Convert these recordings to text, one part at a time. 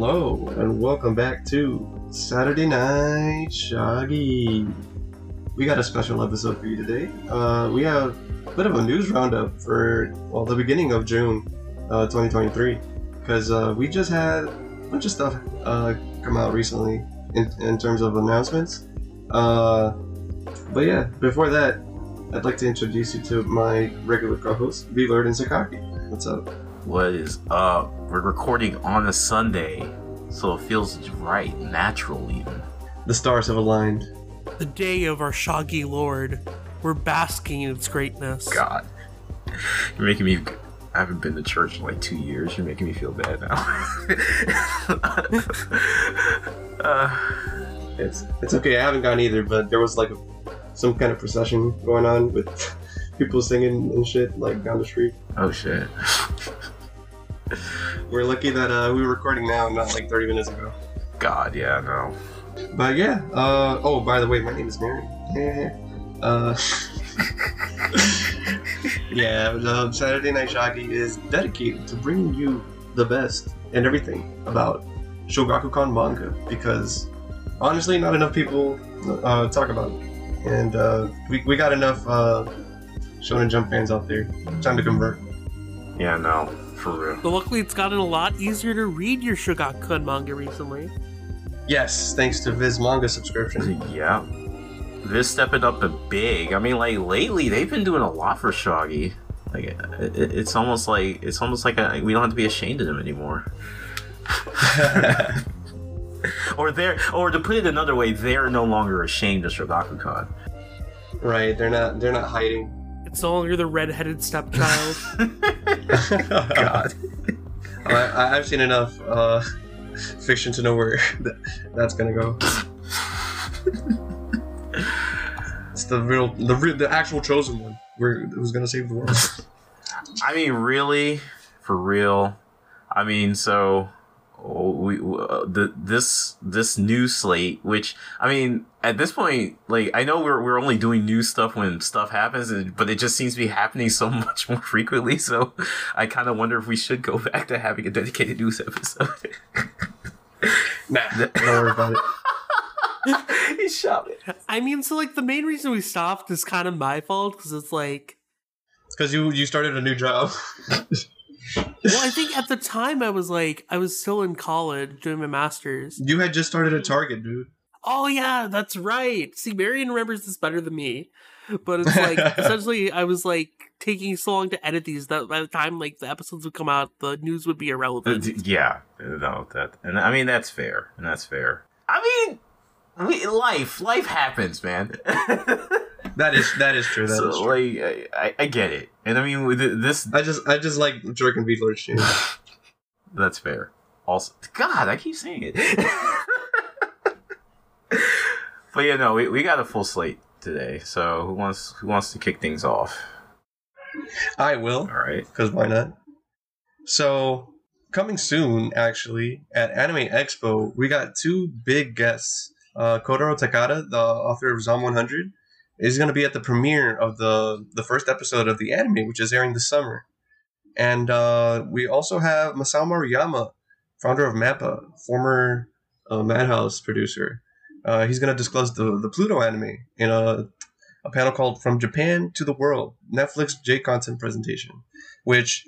Hello, and welcome back to Saturday Night Shoggy. We got a special episode for you today. Uh, we have a bit of a news roundup for, well, the beginning of June uh, 2023. Because uh, we just had a bunch of stuff uh, come out recently in, in terms of announcements. Uh, but yeah, before that, I'd like to introduce you to my regular co host, VLord and Sakaki. What's up? What is up? We're recording on a Sunday, so it feels right, natural even. The stars have aligned. The day of our Shoggy Lord. We're basking in its greatness. God, you're making me. I haven't been to church in like two years. You're making me feel bad now. uh, It's it's okay. I haven't gone either, but there was like some kind of procession going on with people singing and shit like down the street. oh shit. We're lucky that uh, we were recording now, not like 30 minutes ago. God, yeah, no. But yeah. Uh, oh, by the way, my name is Mary. Yeah. Uh, yeah. Um, Saturday Night Shoggy is dedicated to bringing you the best and everything about Shogakukan manga because honestly, not enough people uh, talk about it, and uh, we we got enough uh, Shonen Jump fans out there. Time to convert. Yeah, no, for real. But luckily, it's gotten a lot easier to read your Shogakukan manga recently. Yes, thanks to Viz manga subscription. Yeah. This stepping up a big. I mean, like lately they've been doing a lot for Shoggy. Like it, it- it's almost like it's almost like a, we don't have to be ashamed of them anymore. or they're, or to put it another way, they're no longer ashamed of Shogakukan. Right? They're not. They're not hiding. It's no longer the red-headed stepchild. God. I, I- I've seen enough uh, fiction to know where that's gonna go. it's the real, the real, the actual chosen one. Where who's gonna save the world? I mean, really, for real. I mean, so we uh, the this this new slate, which I mean, at this point, like I know we're we're only doing new stuff when stuff happens, but it just seems to be happening so much more frequently. So I kind of wonder if we should go back to having a dedicated news episode. nah, don't worry about it. he shot it. I mean, so like the main reason we stopped is kind of my fault because it's like, Because you you started a new job. Well, I think at the time I was like, I was still in college doing my master's. you had just started at Target, dude. Oh yeah, that's right. See, Marion remembers this better than me. But it's like essentially I was like taking so long to edit these that by the time like the episodes would come out, the news would be Uh, irrelevant. Yeah, no, that, and I mean that's fair, and that's fair. I mean, we, life, life happens, man. That is that is true. That is so, true. like, I, I- get it, and I mean, with this, I just I just like jerking Beatles shit. that's fair. Also, God, I keep saying it. but yeah, no, we, we got a full slate today. So who wants who wants to kick things off? I will. All right. because why not? So, coming soon, actually, at Anime Expo, we got two big guests. Uh, Kotaro Takata, the author of Zom 100, is going to be at the premiere of the, the first episode of the anime, which is airing this summer. And uh, we also have Masao Maruyama, founder of MAPPA, former uh, Madhouse producer. Uh, he's going to disclose the, the Pluto anime in a, a panel called From Japan to the World Netflix J content presentation, which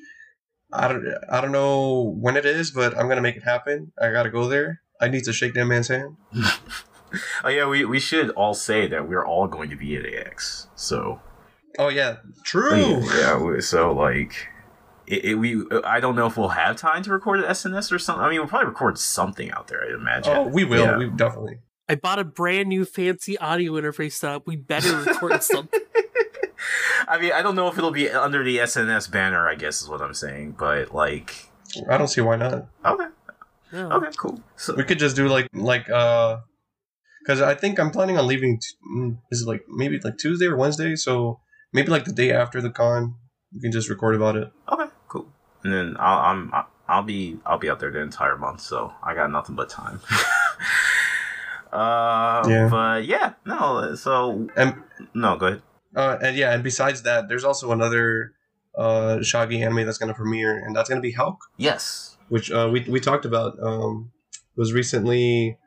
I don't, I don't know when it is, but I'm going to make it happen. I got to go there. I need to shake that man's hand. Oh yeah, we, we should all say that we're all going to be at AX. So Oh, yeah. True. yeah, we- so like it, it, we I don't know if we'll have time to record an SNS or something. I mean, we'll probably record something out there. I imagine. Oh, we will. Yeah. We definitely. I bought a brand new fancy audio interface setup. We better record something. I mean, I don't know if it'll be under the SNS banner. I guess is what I'm saying. But like, I don't see why not. okay, No. okay, cool. So We could just do like like uh, because I think I'm planning on leaving. T- mm, is it like maybe like Tuesday or Wednesday? So maybe like the day after the con, we can just record about it. okay, cool. And then I'll, I'm I'll be I'll be out there the entire month, so I got nothing but time. uh, Yeah. but yeah, no. So And no, go ahead. uh, and yeah, and besides that, there's also another uh Shoggy anime that's gonna premiere, and that's gonna be Helck. Yes. which uh, we we talked about um, was recently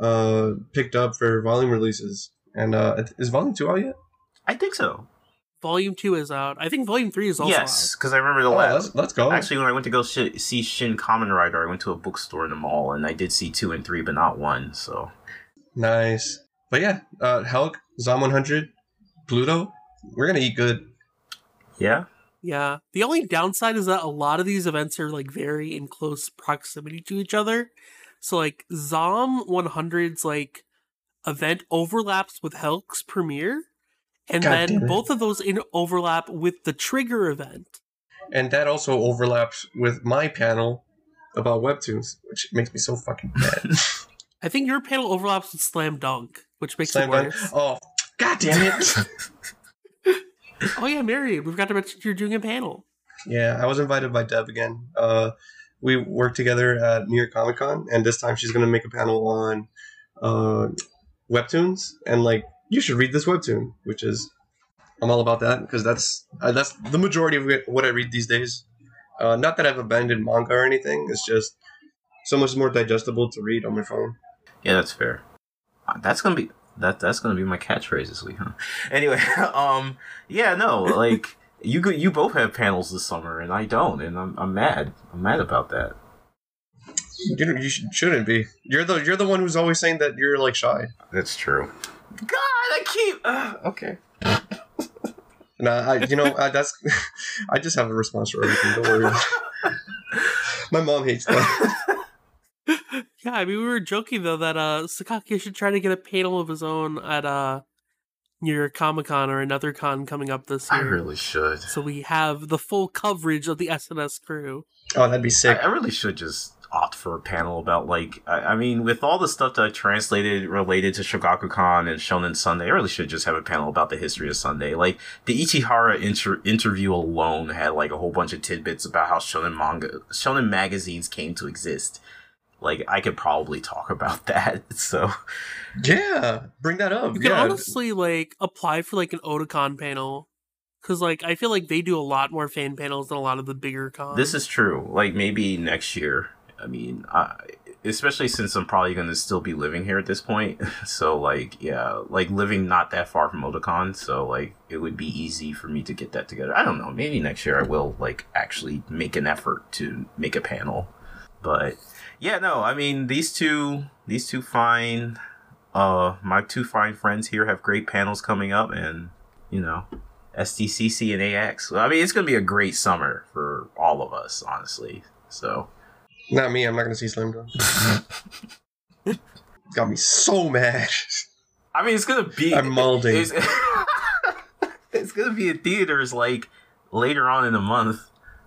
uh, picked up for volume releases. And uh, is volume two out yet? I think so. Volume two is out. I think volume three is also yes, because I remember the Oh, last. let's, let's go. Actually, when I went to go sh- see Shin Kamen Rider, I went to a bookstore in the mall, and I did see two and three, but not one. So nice. But yeah, uh, Helck, Zom 100, Pluto. We're gonna eat good. yeah, Yeah. The only downside is that a lot of these events are like very in close proximity to each other. So like Zom 100's like event overlaps with Helck's premiere. And God then both of those in overlap with the Trigger event. And that also overlaps with my panel about webtoons, which makes me so fucking mad. I think your panel overlaps with Slam Dunk, which makes Slam it dunk. worse. Oh, god damn it! Oh yeah, Mary, we forgot to mention you're doing a panel. yeah, I was invited by Deb again. Uh, we worked together at New York Comic Con, and this time she's gonna make a panel on uh, webtoons and like you should read this webtoon, which is I'm all about that because that's uh, that's the majority of what I read these days. Uh, not that I've abandoned manga or anything. It's just so much more digestible to read on my phone. yeah, that's fair. Uh, That's gonna be that. That's gonna be my catchphrase this week, huh? Anyway, um, yeah, no, like you go- you both have panels this summer, and I don't, and I'm I'm mad. I'm mad about that. You, you shouldn't be. You're the you're the one who's always saying that you're like shy. That's true. God, I keep. Uh, okay. Nah, I you know I, that's I just have a response for everything. Don't worry. my mom hates that. Yeah, I mean we were joking though that uh Sakaki should try to get a panel of his own at uh New York Comic Con or another con coming up this year. I really should. So we have the full coverage of the SNS crew. Oh, that'd be I, sick. I really should just opt for a panel about like I, I mean with all the stuff that I translated related to Shogakukan and Shonen Sunday, I really should just have a panel about the history of Sunday. Like the Ichihara inter- interview alone had like a whole bunch of tidbits about how Shonen manga, Shonen magazines came to exist. Like I could probably talk about that. So Yeah, bring that up. You can yeah. honestly like apply for like an Otakon panel. Cause like I feel like they do a lot more fan panels than a lot of the bigger cons. This is true. Like maybe next year. I mean, I, especially since I'm probably going to still be living here at this point. So like, yeah, like living not that far from Otakon. So like, it would be easy for me to get that together. I don't know. Maybe next year I will like actually make an effort to make a panel. But yeah, no. I mean, these two, these two fine, uh, my two fine friends here have great panels coming up, and you know, SDCC and AX. I mean, it's going to be a great summer for all of us, honestly. So, Not me. I'm not gonna see Slam Dunk. Got me so mad. I mean, it's going to be. I'm molding. It's, it's going to be in theaters like later on in the month,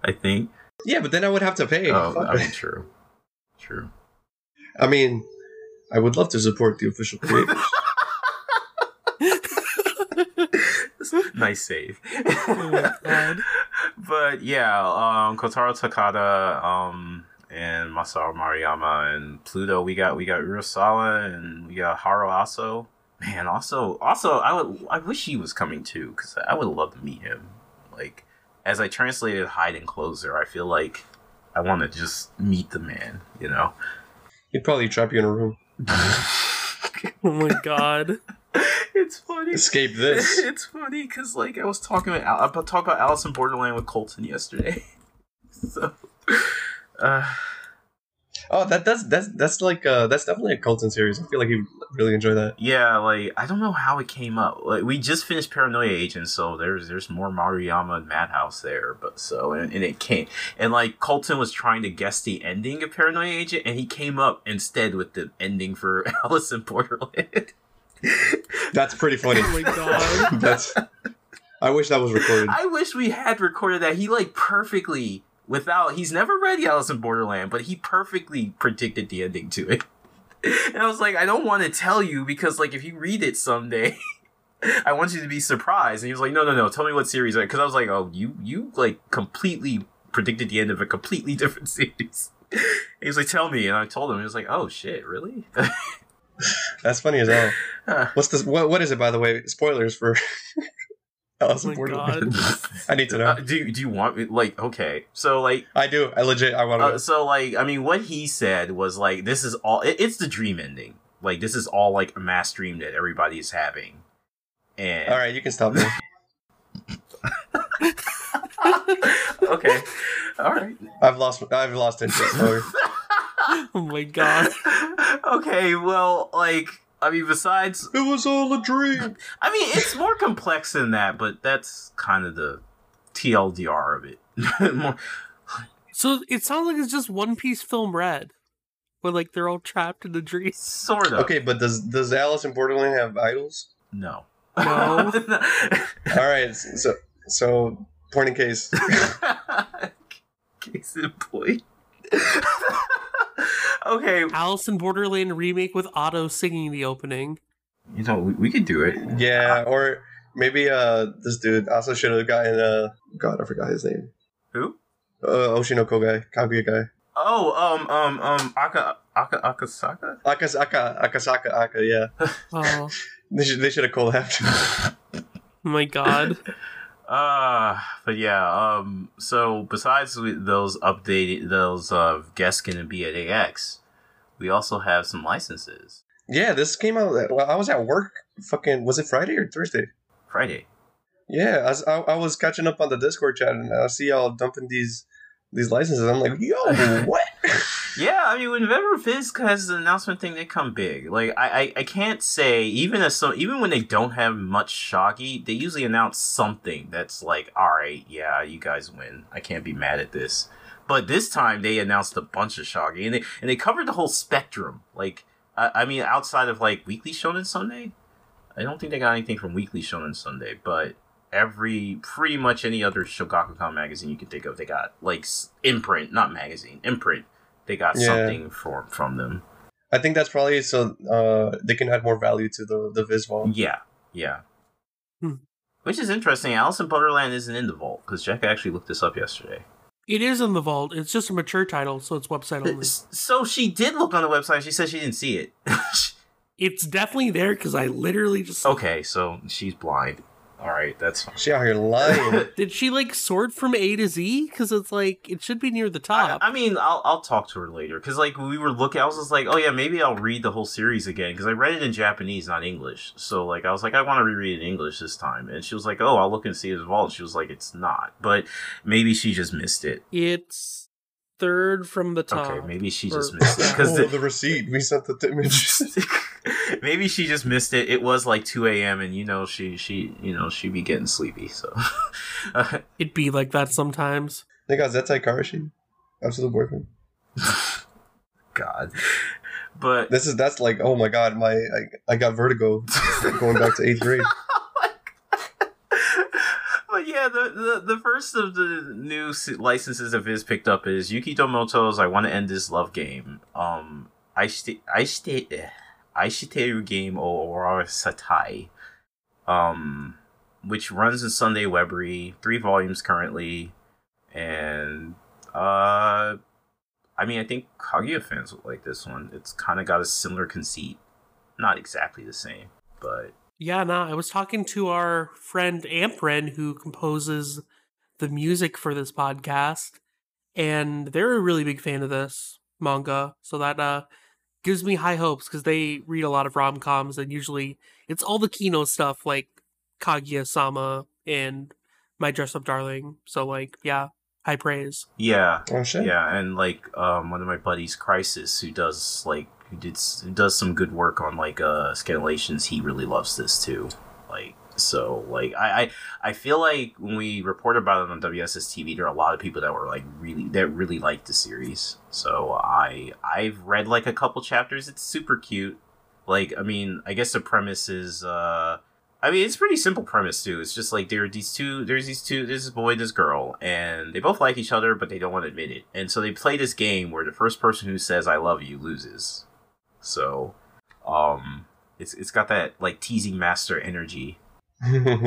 I think. yeah, but then I would have to pay. Oh, I mean, true. True. I mean, I would love to support the official creators. nice save. Oh but yeah, um, Kotaro Takata, um, and Masao Maruyama and Pluto. We got we got Urasawa and we got Haro Aso. Man, also also I would I wish he was coming too because I would love to meet him. Like as I translated Hyde and Closer, I feel like I want to just meet the man. You know. He'd probably trap you in a room. Oh my god. it's funny. Escape this. it's funny because like I was talking about Al- about talk about Alice in Borderland with Colton yesterday. so, uh, Oh, that that's that's that's like uh that's definitely a Colton series. I feel like you really enjoy that. Yeah, like I don't know how it came up. Like we just finished Paranoia Agent, so there's there's more Maruyama and Madhouse there. But so and, and it came and like Colton was trying to guess the ending of Paranoia Agent, and he came up instead with the ending for Alice in Borderland. That's pretty funny. Oh my god. that's. I wish that was recorded. I wish we had recorded that. He like perfectly without he's never read Alice in Borderland, but he perfectly predicted the ending to it. And I was like, I don't want to tell you because like if you read it someday, I want you to be surprised. And he was like, No, no, no, tell me what series. Because I was like, Oh, you you like completely predicted the end of a completely different series. he was like, Tell me, and I told him. He was like, Oh shit, really? That's funny as hell. What's this? What what is it by the way? Spoilers for Alice Oh in my Borderland. god. I need to know. Uh, do do you want me like okay? So like I do. I legit. I want to. Uh, so like I mean what he said was like this is all it, it's the dream ending. Like this is all like a mass dream that everybody is having. And All right, you can stop me. okay. All right. I've lost. I've lost interest. Oh my god. okay, well like I mean besides it was all a dream. I mean it's more complex than that, but that's kind of the TLDR of it. more, So it sounds like it's just One Piece film red. Where like they're all trapped in a dream. sort of. Okay, but does does Alice in Borderland have idols? No. No. All right. So so point in case. Case in point. Okay, Alice in Borderland remake with Ado singing the opening. you know we, we could do it. Yeah, or maybe uh this dude also should have gotten uh God I forgot his name. Who? Uh Oshi no Ko guy, Kaguya guy. Oh, um, um, um, Aka, Aka, Akasaka. Akasaka Akasaka Aka, yeah. Oh They should they should have collabed. my god. Uh, but yeah, um, so besides those updated, those, uh, guests gonna be at AX, we also have some licenses. yeah, this came out well, I was at work fucking was it Friday or Thursday? Friday. Yeah, I was, I, I was catching up on the Discord chat and I see y'all dumping these these licenses. I'm like, yo, what? Yeah, I mean, whenever Viz has an announcement thing, they come big. Like, I, I, I can't say even as so even when they don't have much Shoggy, they usually announce something that's like, all right, yeah, you guys win. I can't be mad at this. But this time they announced a bunch of Shoggy, and they and they covered the whole spectrum. Like, I, I mean, outside of like Weekly Shonen Sunday, I don't think they got anything from Weekly Shonen Sunday, but every pretty much any other Shogakukan magazine you can think of, they got like imprint, not magazine, imprint. They got Yeah. something from from them. I think that's probably so uh they can add more value to the the Viz vault. Yeah, yeah. Hmm. Which is interesting. Alice in Borderland isn't in the vault because Jack actually looked this up yesterday. It is in the vault. It's just a mature title, so it's website only. So she did look on the website. She said she didn't see it. It's definitely there because I literally just. okay, so she's blind. All right, that's fine. She out here lying. Did she like sort from A to Z? Because it's like it should be near the top. I mean, I'll I'll talk to her later because like we were looking, I was just like, oh yeah, maybe I'll read the whole series again because I read it in Japanese, not English. So like I was like, I want to reread it in English this time, and she was like, oh, I'll look and see his vault. She was like, it's not, but maybe she just missed it. it's third from the top. Okay, maybe she Or- just missed it oh, because the receipt. We sent the image. maybe she just missed it. It was like two a.m. and you know she she you know she be getting sleepy. So It'd be like that sometimes. they got Zettai Kareshi. Absolute boyfriend. God, but This is that's like oh my god, my I, I got vertigo going back to eighth grade. but yeah, the, the the first of the new licenses that Viz picked up is Yuki Domoto's "I Want to End This Love Game." Um, I st- I st- I shiteru game o Aurora Satai, um, which runs in Sunday Webry, three volumes currently, and uh, I mean, I think Kaguya fans will like this one. It's kind of got a similar conceit, not exactly the same, but Yeah, nah. I was talking to our friend AmpRen, who composes the music for this podcast, and they're a really big fan of this manga. So that uh gives me high hopes because they read a lot of rom coms, and usually it's all the Kino stuff like Kaguya Sama and My Dress Up Darling. So like, yeah, high praise. Yeah, Oh shit. yeah, and like um, one of my buddies, Crisis, who does like who did who does some good work on like uh scanlations. He really loves this too. Like so, like I I, I feel like when we reported about it on WSS TV, there are a lot of people that were like really that really liked the series. So I I've read like a couple chapters. It's super cute. Like I mean, I guess the premise is uh I mean, it's pretty simple premise too. It's just like there are these two, there's these two, there's this boy, this girl, and they both like each other, but they don't want to admit it. And so they play this game where the first person who says "I love you" loses. So, um, it's it's got that like teasing master energy.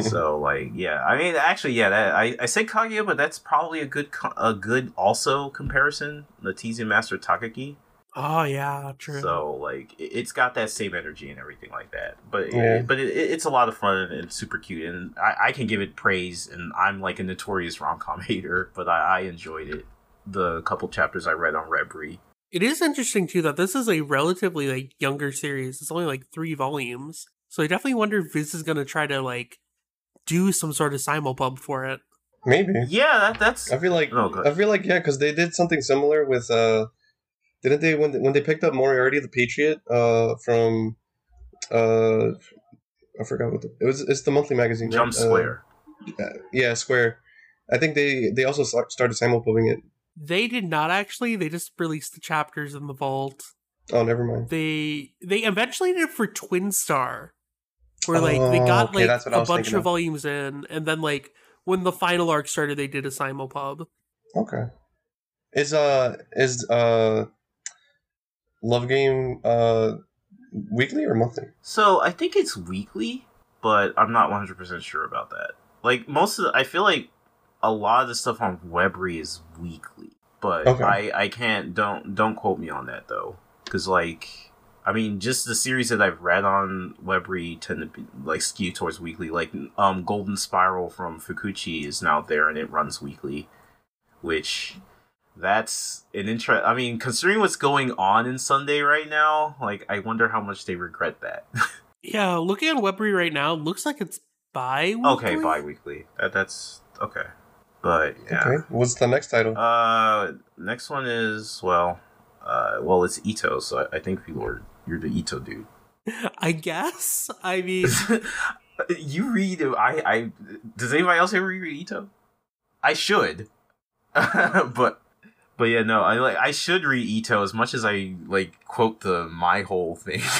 So like, yeah, I mean, actually, yeah, that I I say Kaguya, but that's probably a good a good also comparison. The teasing master Takagi. Oh yeah, true. So like it- it's got that same energy and everything like that. But Yeah. but it, it's a lot of fun and super cute and I, I can give it praise and I'm like a notorious rom com hater, but I, I enjoyed it. The couple chapters I read on Webry. It is interesting too that this is a relatively like younger series. It's only like three volumes, so I definitely wonder if Viz is gonna try to like do some sort of simulpub for it. Maybe. Yeah, that that's I feel like Oh. I feel like yeah, because they did something similar with uh, didn't they when they, when they picked up Moriarty the Patriot uh from uh I forgot what the, it was. It's the monthly magazine. right? Jump Uh, Square. yeah, Square. I think they they also start- started simulpubbing it. They did not actually. They just released the chapters in the vault. Oh, never mind. They they eventually did it for Twin Star, where like they got Oh, okay, like that's what I a was bunch thinking of of. volumes in, and then like when the final arc started, they did a simulpub. Okay. Is uh is uh Love Game uh weekly or monthly? So I think it's weekly, but I'm not 100 percent sure about that. Like most of, the, I feel like a lot of the stuff on Webry is weekly, but Okay. I I can't don't don't quote me on that though, because like I mean just the series that I've read on Webry tend to be like skew towards weekly. Like um Golden Spiral from Fukuchi is now there and it runs weekly, which that's an interest. I mean, considering what's going on in Sunday right now, like I wonder how much they regret that. Yeah, looking at Webry right now, looks like it's bi. Weekly. Okay, bi-weekly. That, that's okay. But yeah. Okay. What's the next title? Uh, next one is well, uh, well, it's Ito. So I, I think people are you're the Ito dude. I guess. I mean, you read. I. I. Does anybody else ever read Ito? I should, but. But yeah, no, I like I should read Ito as much as I like quote the my whole thing.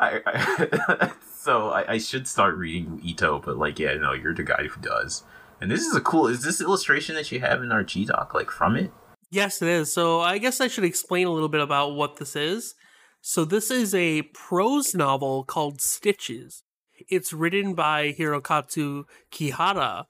I, I so I, I should start reading Ito, but like yeah, no, you're the guy who does. And this is a cool. Is this illustration that you have in our G doc like from it? Yes, it is. So I guess I should explain a little bit about what this is. So this is a prose novel called Stitches. It's written by Hirokatsu Kihara,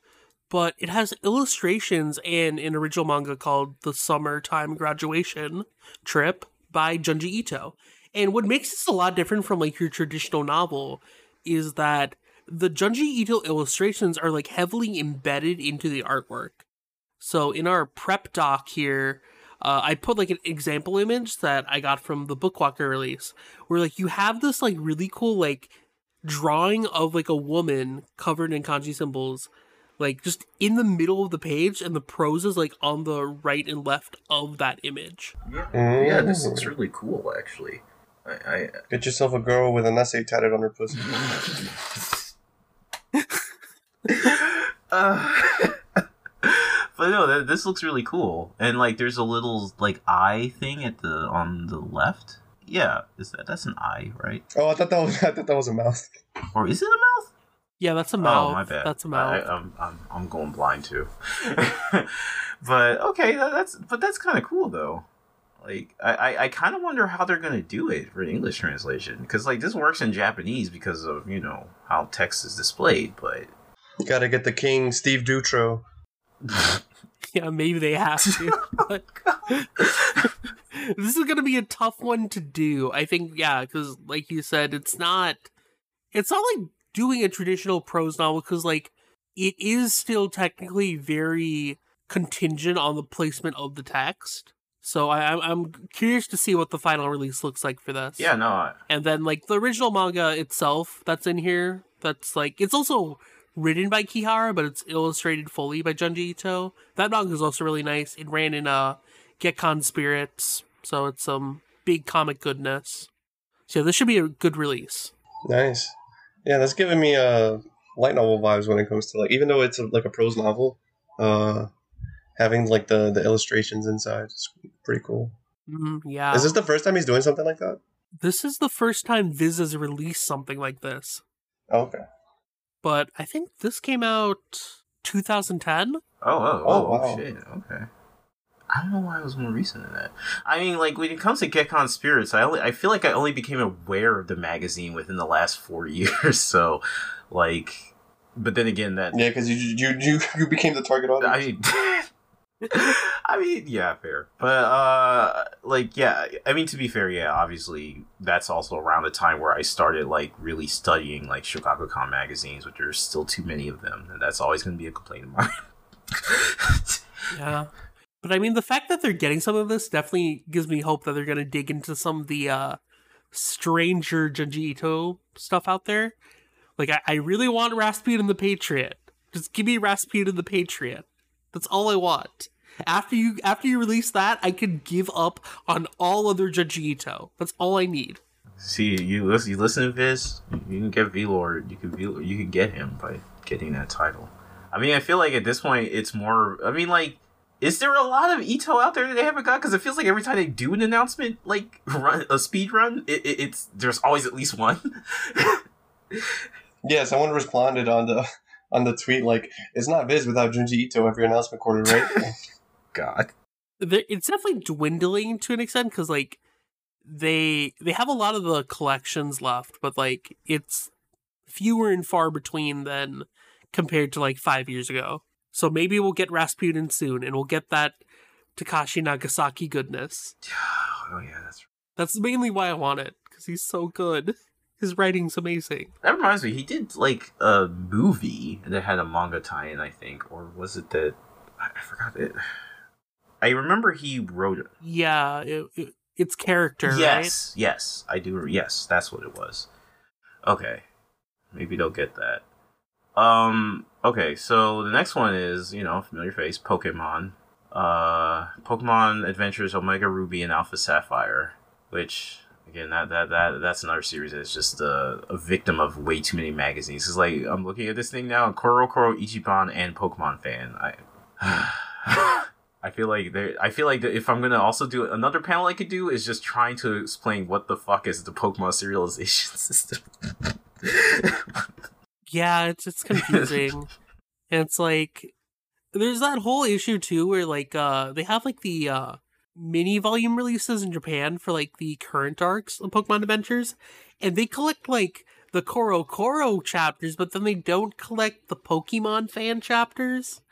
but it has illustrations and an original manga called The Summertime Graduation Trip by Junji Ito. And what makes this a lot different from like your traditional novel is that the Junji Ito illustrations are like heavily embedded into the artwork. So in our prep doc here, uh, I put like an example image that I got from the Bookwalker release, where like you have this like really cool like drawing of like a woman covered in kanji symbols, like just in the middle of the page, and the prose is like on the right and left of that image. Yeah, yeah, this this looks looks really cool actually. I, I Get yourself a girl with an essay tatted on her pussy. uh, but no, that, this looks really cool. And like, there's a little like eye thing at the on the left. Yeah, is that that's an eye, right? Oh, I thought that was I thought that was a mouse. Or is it a mouth? Yeah, that's a oh, mouth. Oh, my bad. That's a mouth. I, am I'm I'm going blind too. but okay, that, that's but that's kind of cool though. Like I I, I kind of wonder how they're gonna do it for an English translation because like this works in Japanese because of you know how text is displayed, but You gotta get the king, Steve Dutro. Yeah, maybe they have to. Oh, but this is gonna be a tough one to do. I think, yeah, because like you said, it's not. It's not like doing a traditional prose novel because like it is still technically very contingent on the placement of the text. So I, I'm- I'm curious to see what the final release looks like for this. yeah, no, I, and then like the original manga itself that's in here that's like it's also written by Kihara, but it's illustrated fully by Junji Ito. That manga is also really nice. It ran in uh Gekkan Spirits, so it's some big comic goodness. So this should be a good release. Nice. Yeah, that's giving me uh light novel vibes when it comes to like even though it's a, like a prose novel, uh having like the the illustrations inside is pretty cool. Mm, yeah. Is this the first time he's doing something like that? This is the first time Viz has released something like this. Okay. But I think this came out 2010. Oh, oh, oh, Oh, wow. shit. Okay. I don't know why I was more recent than that. I mean, like when it comes to Gekkan Spirits, I only I feel like I only became aware of the magazine within the last four years. So, like, but then again, that Yeah, because you, you you you became the target audience. I mean, I mean, yeah, fair. But uh like yeah, I mean to be fair, yeah, obviously that's also around the time where I started like really studying like Shogakukan magazines, which there's still too many of them, and that's always going to be a complaint of mine. Yeah. But I mean, the fact that they're getting some of this definitely gives me hope that they're going to dig into some of the uh, stranger Junji Ito stuff out there. Like, I, I really want Rasputin the Patriot. Just give me Rasputin the Patriot. That's all I want. After you after you release that, I could give up on all other Junji Ito. That's all I need. See, you listen, you listen to this, you can get V-Lord, you can v you can get him by getting that title. I mean, I feel like at this point it's more. I mean, like, is there a lot of Ito out there that they haven't got? Because it feels like every time they do an announcement, like run a speed run, it, it, it's there's always at least one. yeah, someone responded on the on the tweet like, "It's not Viz without Junji Ito every announcement quarter, right?" God. It's definitely dwindling to an extent because like they they have a lot of the collections left, but like it's fewer and far between than compared to like five years ago. So maybe we'll get Rasputin soon, and we'll get that Takashi Nagasaki goodness. Oh yeah, that's That's mainly why I want it because he's so good. His writing's amazing. that reminds me. He did like a movie that had a manga tie-in, I think, or was it that I, forgot it. I remember he wrote it. Yeah, it, it, it's character. right? Yes, yes, I do. Yes, that's what it was. Okay, maybe they'll get that. Um. Okay, so the next one is you know familiar face Pokemon. Uh, Pokemon Adventures Omega Ruby and Alpha Sapphire, which again that that that that's another series that's just a, a victim of way too many magazines. It's like I'm looking at this thing now, CoroCoro Ichiban and Pokemon fan. I. I feel like there. I feel like if I'm gonna also do another panel, I could do is just trying to explain what the fuck is the Pokemon serialization system. Yeah, it's it's confusing. and it's like there's that whole issue too where like uh they have like the uh mini volume releases in Japan for like the current arcs of Pokemon Adventures and they collect like the CoroCoro chapters but then they don't collect the Pokemon fan chapters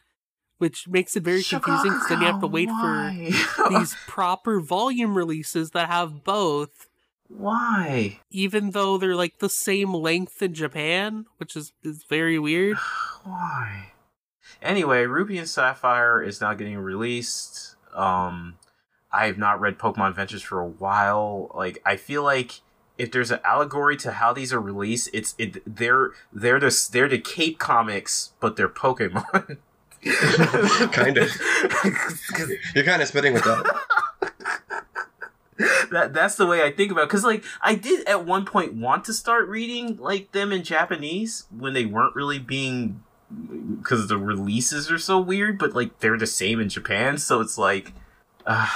which makes it very confusing because then you have to wait for for these proper volume releases that have both Why? even though they're like the same length in Japan which is is very weird Why? Anyway, Ruby and Sapphire is now getting released. Um, I have not read Pokemon Adventures for a while. Like, I feel like if there's an allegory to how these are released, it's it they're they're the they're the Cape comics, but they're Pokemon. Kind of. You're kind of spitting with that. that that's the way I think about because like I did at one point want to start reading like them in Japanese when they weren't really being because the releases are so weird, but like they're the same in Japan, so it's like uh,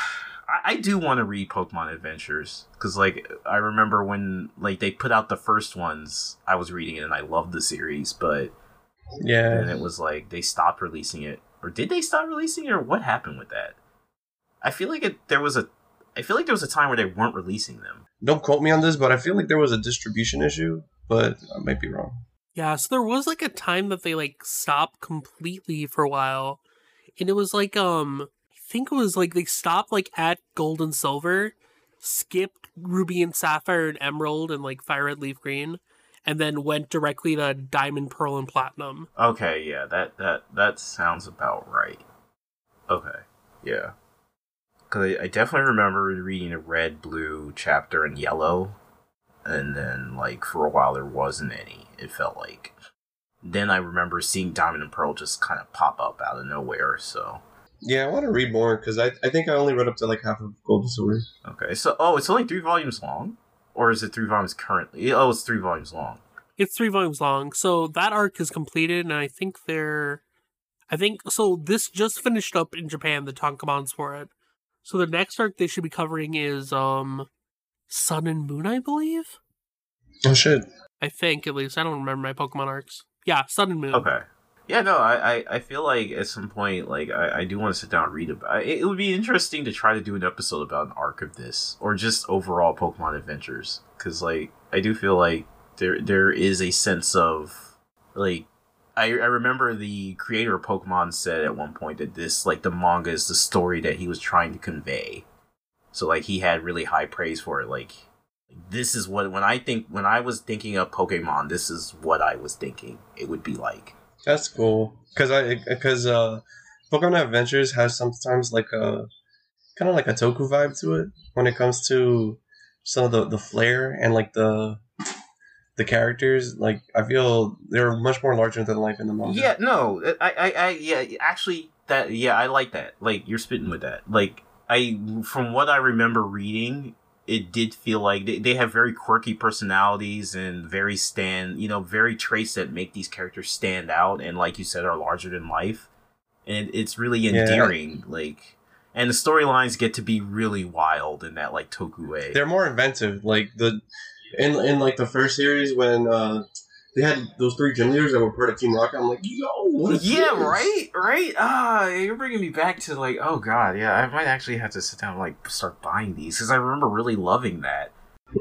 I, I do want to read Pokemon Adventures because like I remember when like they put out the first ones, I was reading it and I loved the series, but yeah, and it was like they stopped releasing it, or did they stop releasing it, or what happened with that? I feel like it there was a I feel like there was a time where they weren't releasing them. Don't quote me on this, but I feel like there was a distribution issue, but I might be wrong. Yeah, so there was like a time that they like stopped completely for a while. And it was like um I think it was like they stopped like at gold and silver, skipped ruby and sapphire and emerald and like fire red leaf green, and then went directly to diamond, pearl, and platinum. Okay, yeah, that that that sounds about right. Okay, yeah, because I, I definitely remember reading a red, blue chapter and yellow, and then like for a while there wasn't any. It felt like, then I remember seeing Diamond and Pearl just kind of pop up out of nowhere. So Yeah, I want to read more because I, I think I only read up to like half of Golden Sword. okay, so oh, it's only three volumes long, or is it three volumes currently? Oh, it's three volumes long. It's three volumes long, so that arc is completed, and I think they're, I think so. This just finished up in Japan. The tankobons for it. So the next arc they should be covering is um, Sun and Moon, I believe. Oh shit! I think at least I don't remember my Pokemon arcs. Yeah, Sun and Moon. Okay. Yeah, no, I, I, I feel like at some point, like I, I do want to sit down and read about it. It would be interesting to try to do an episode about an arc of this, or just overall Pokemon adventures, because like I do feel like there there is a sense of like I I remember the creator of Pokemon said at one point that this like the manga is the story that he was trying to convey. So like he had really high praise for it. Like this is what when I think when I was thinking of Pokemon, this is what I was thinking it would be like. That's cool because I because uh, Pokemon Adventures has sometimes like a kind of like a Toku vibe to it when it comes to some of the the flair and like the the characters. Like I feel they're much more larger than life in the manga. Yeah, no, I, I, I, yeah, actually, that, yeah, I like that. Like, you're spitting with that. Like, I, from what I remember reading, it did feel like they, they have very quirky personalities and very stand, you know, very traits that make these characters stand out and, like you said, are larger than life. And it's really Yeah. endearing. Like, and the storylines get to be really wild in that, like, Toku way. they're more inventive. Like the in in like the first series when uh they had those three gym leaders that were part of Team Rocket. I'm like, yo, what is yeah, right, right. Ah, you're bringing me back to like, oh god, yeah. I might actually have to sit down and like start buying these because I remember really loving that.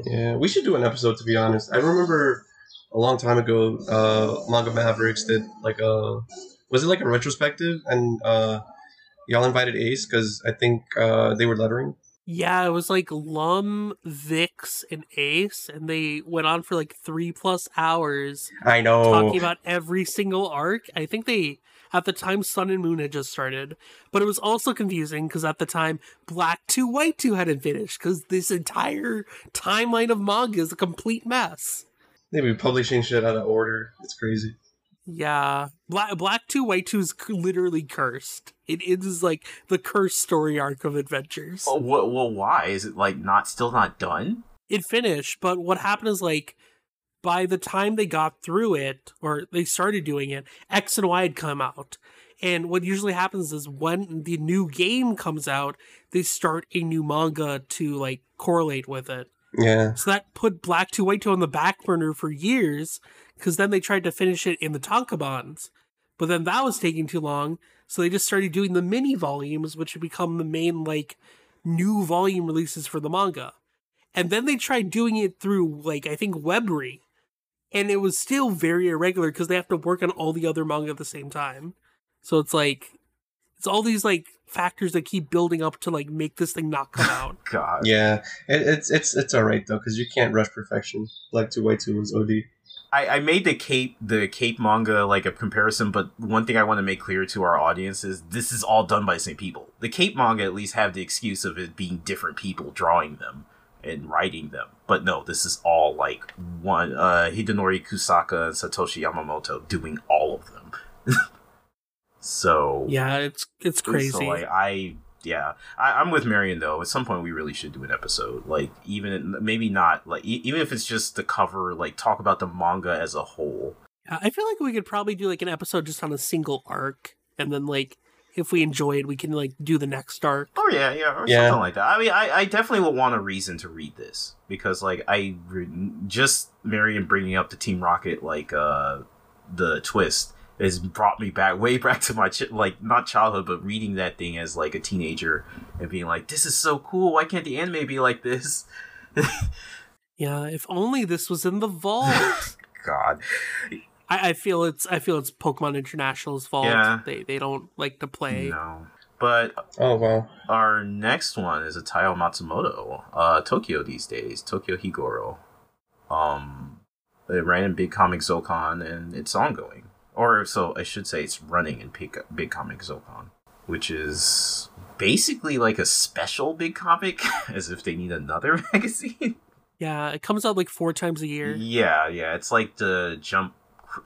Yeah, we should do an episode to be honest. I remember a long time ago, uh, Manga Mavericks did like a was it like a retrospective, and uh, y'all invited Ace because I think uh, they were lettering. Yeah, it was like Lum, Vix, and Ace, and they went on for like three plus hours I know. talking about every single arc. I think they, at the time, Sun and Moon had just started, but it was also confusing because at the time, Black 2, White 2 hadn't finished because this entire timeline of manga is a complete mess. They be publishing shit out of order. It's crazy. Yeah, Black Black Two White Two is literally cursed. It is like the cursed story arc of adventures. Well, well, well, why is it like not still not done? It finished, but what happened is like by the time they got through it or they started doing it, X and Y had come out. And what usually happens is when the new game comes out, they start a new manga to like correlate with it. Yeah. So that put Black 2 White 2 on the back burner for years, because then they tried to finish it in the Tankobons. But then that was taking too long, so they just started doing the mini volumes, which would become the main, like, new volume releases for the manga. And then they tried doing it through, like, I think Webry. And it was still very irregular because they have to work on all the other manga at the same time. So it's like, it's all these, like, factors that keep building up to, like, make this thing not come out. God. Yeah. It, it's it's it's alright though because you can't rush perfection. Like two white two was OD. I, I made the cape the cape manga like a comparison, but one thing I want to make clear to our audience is this is all done by the same people. The cape manga at least have the excuse of it being different people drawing them and writing them. But no, this is all like one uh Hidenori Kusaka and Satoshi Yamamoto doing all of them. so Yeah, it's it's crazy. So like I yeah, I, I'm with Marion though. At some point, we really should do an episode. Like even maybe not like e- even if it's just to cover like talk about the manga as a whole. I feel like we could probably do like an episode just on a single arc, and then like if we enjoy it, we can like do the next arc. Oh yeah, yeah, or Yeah. something like that. I mean, I, I definitely would want a reason to read this because like I re- just Marion bringing up the Team Rocket like uh the twist has brought me back way back to my ch- like not childhood but reading that thing as like a teenager and being like this is so cool why can't the anime be like this Yeah, if only this was in the vault. god I, I feel it's I feel it's Pokemon International's fault. Yeah. They they don't like to play. no but Oh well our next one is a Taiyo Matsumoto uh Tokyo these days Tokyo Higoro um it ran in Big Comic Zokan and it's ongoing or so I should say it's running in Big, Big Comic Zokan which is basically like a special big comic as if they need another magazine Yeah, it comes out like four times a year. Yeah, yeah, it's like the Jump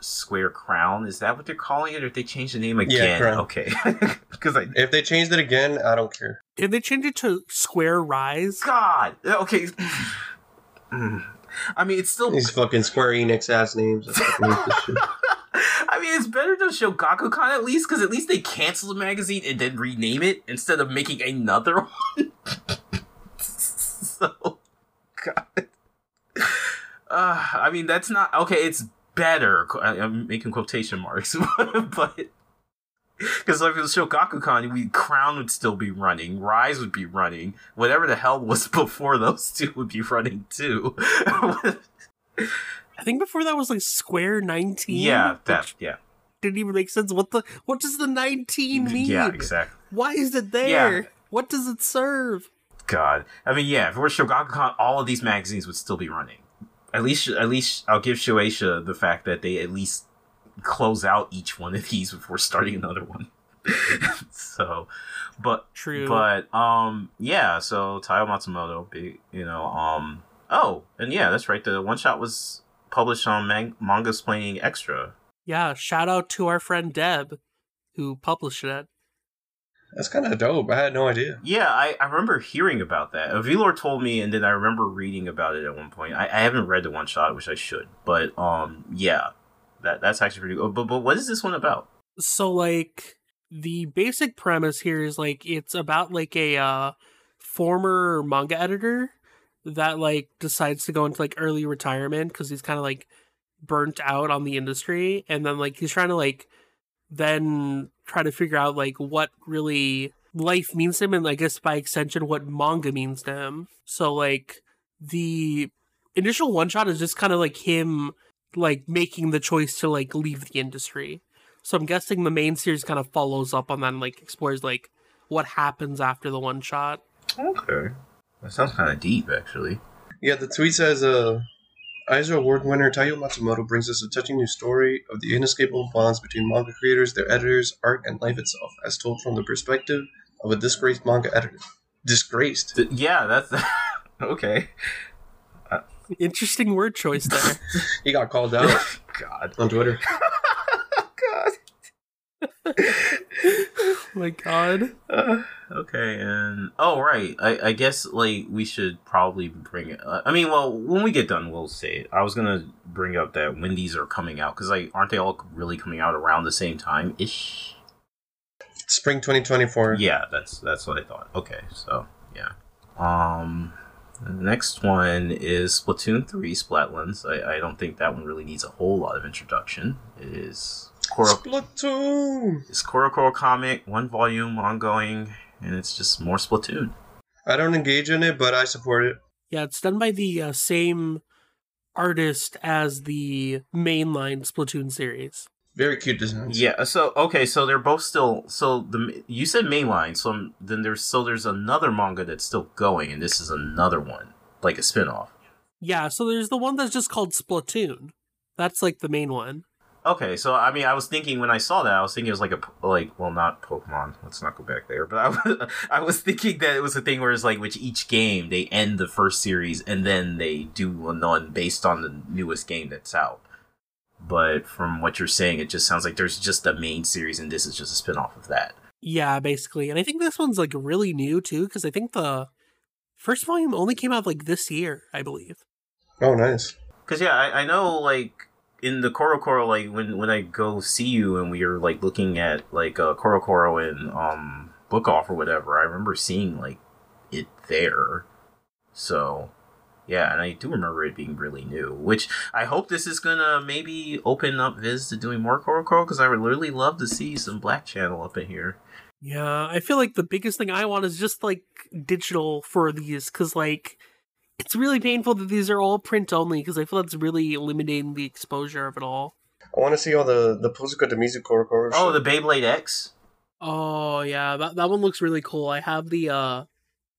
Square Crown. Is that what they're calling it, or if they changed the name again? Crown. Okay, because I If they changed it again, I don't care. If they change it to Square Rise, God. Okay. Mm. I mean, it's still. These fucking Square Enix ass names. I fucking hate this shit. I mean, it's better to Shogakukan at least, because at least they cancel the magazine and then rename it instead of making another one. so, God. Uh, I mean, that's not okay. It's better. I'm making quotation marks, but because like if it was Shogakukan, we Crown would still be running, Rise would be running, whatever the hell was before those two would be running too. I think before that was like Square 19. yeah, that yeah, didn't even make sense. What the? What does the 19 mean? yeah, exactly. Why is it there? Yeah. What does it serve? God, I mean, yeah, if it were Shogakukan, all of these magazines would still be running. At least, at least, I'll give Shueisha the fact that they at least close out each one of these before starting another one. so, but True. But um, yeah. So Taiyo Matsumoto, big, you know, um, oh, and yeah, that's right. The one shot was published on Man- Manga Explaining Extra. yeah, shout out to our friend Deb, who published it. That's kind of dope. I had no idea. Yeah, I, I remember hearing about that. VLord told me, and then I remember reading about it at one point. I, I haven't read the one shot, which I should, but um, yeah, that that's actually pretty good. But but what is this one about? So like the basic premise here is like it's about like a uh former manga editor that like decides to go into like early retirement because he's kind of like burnt out on the industry and then like he's trying to like then try to figure out like what really life means to him and I guess by extension what manga means to him. So like the initial one shot is just kind of like him like making the choice to like leave the industry. So I'm guessing the main series kind of follows up on that and like explores like what happens after the one shot. Okay, that sounds kind of deep, actually. Yeah, the tweet says, uh, Eisner Award winner Taiyo Matsumoto brings us a touching new story of the inescapable bonds between manga creators, their editors, art, and life itself, as told from the perspective of a disgraced manga editor. Disgraced. Th- yeah, that's okay. Interesting word choice there. He got called out God, on Twitter. God. oh my god. Uh, okay, and oh right, I, I guess like we should probably bring it. Uh, I mean, well, when we get done, we'll say it. I was gonna bring up that Wendy's are coming out because like aren't they all really coming out around the same time ish? Spring 2024. Yeah, that's that's what I thought. Okay, so yeah. Um, the next one is Splatoon three Splatlands. I, I don't think that one really needs a whole lot of introduction. It is Koro Splatoon! it's CoroCoro comic, one volume, ongoing, and it's just more Splatoon. I don't engage in it, but I support it. Yeah, it's done by the uh, same artist as the mainline Splatoon series. Very cute designs. Yeah. So okay. So they're both still. So the you said mainline. So I'm- then there's so there's another manga that's still going, and this is another one, like a spinoff. Yeah, so there's the one that's just called Splatoon. That's like the main one. Okay. So I mean, I was thinking when I saw that, I was thinking it was like a like well, not Pokemon. Let's not go back there. But I was I was thinking that it was a thing where it's like which each game they end the first series and then they do one based on the newest game that's out. But from what you're saying, it just sounds like there's just a main series, and this is just a spin-off of that. Yeah, basically. And I think this one's like really new too, because I think the first volume only came out like this year, I believe. Oh, nice. Cause yeah, I, I know like in the CoroCoro, like when when I go see you and we are like looking at like uh, CoroCoro and um Book Off or whatever, I remember seeing like it there. So yeah, and I do remember it being really new. Which I hope this is gonna maybe open up Viz to doing more CoroCoro because I would literally love to see some Black Channel up in here. Yeah, I feel like the biggest thing I want is just like digital for these, because like it's really painful that these are all print only, because I feel that's really eliminating the exposure of it all. I want to see all the the Posuka Demizu Koro Koro Oh, shit. the Beyblade X. Oh yeah, that that one looks really cool. I have the uh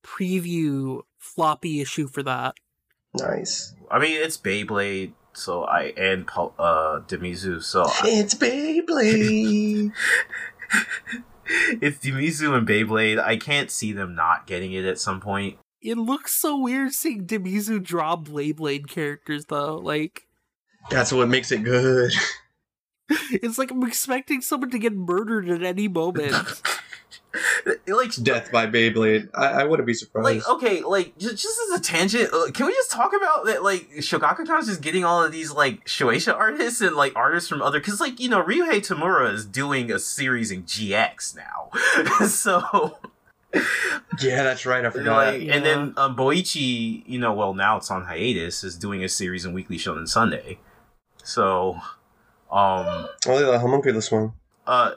preview floppy issue for that. Nice. I mean, it's Beyblade, so I and Pul- uh Demizu, so I, It's Beyblade. it's Demizu and Beyblade. I can't see them not getting it at some point. It looks so weird seeing Demizu draw Beyblade characters though. Like That's what makes it good. It's like I'm expecting someone to get murdered at any moment. like Death by Beyblade. I, I wouldn't be surprised. like okay like just, just as a tangent uh, can we just talk about that like shogakukan is just getting all of these like shueisha artists and like artists from other because like you know ryuhei tamura is doing a series in gx now so yeah, that's right. I forgot. like Yeah. and then um, boichi you know well now it's on hiatus is doing a series in weekly shonen sunday so um Only the homunculus one, uh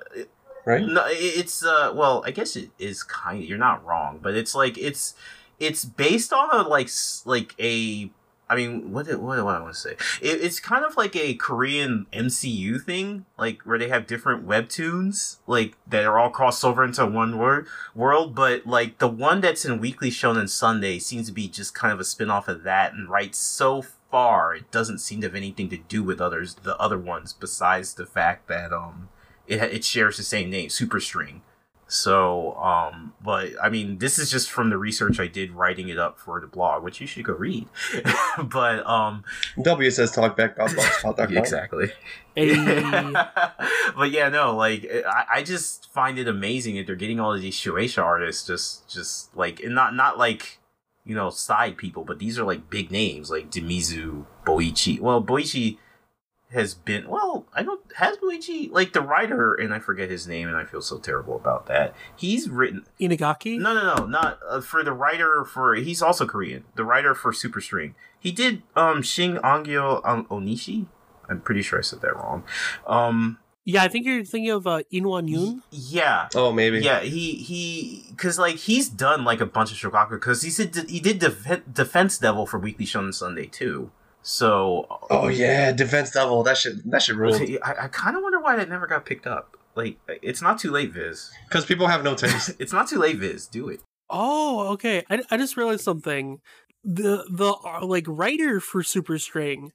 right? No, it's uh well, I guess it is kind of you're not wrong, but it's like it's it's based on a like like a I mean, what did, what do I want to say? It, it's kind of like a Korean MCU thing, like where they have different webtoons, like that are all crossed over into one word world. But like the one that's in Weekly Shonen Sunday seems to be just kind of a spin off of that, and right so far it doesn't seem to have anything to do with others, the other ones, besides the fact that um it it shares the same name, Superstring. So, um, but I mean, this is just from the research I did writing it up for the blog, which you should go read. but um, W says talkback.blogspot.com. exactly. But yeah, no, like I, I just find it amazing that they're getting all of these Shueisha artists, just just like and not not like you know side people, but these are like big names like Demizu, Boichi. Well, Boichi has been well. I don't has Boichi like the writer, and I forget his name, and I feel so terrible about that. He's written Inagaki? no, no, no, not uh, for the writer for. He's also Korean. The writer for Superstring. He did um shing Angyo um, Onishi. I'm pretty sure I said that wrong. Um, Yeah, I think you're thinking of uh, Inwan Yoon. yeah, Oh, maybe. yeah. He he, because like he's done like a bunch of shogaku. Because he said he did Def- Defense Devil for Weekly Shonen Sunday too. So Oh yeah, Defense Devil. That should That should rule. I, I kind of wonder why that never got picked up. Like, it's not too late, Viz. Because people have no taste. It's not too late, Viz. Do it. Oh, okay. I, I just realized something. The the uh, like writer for Superstring,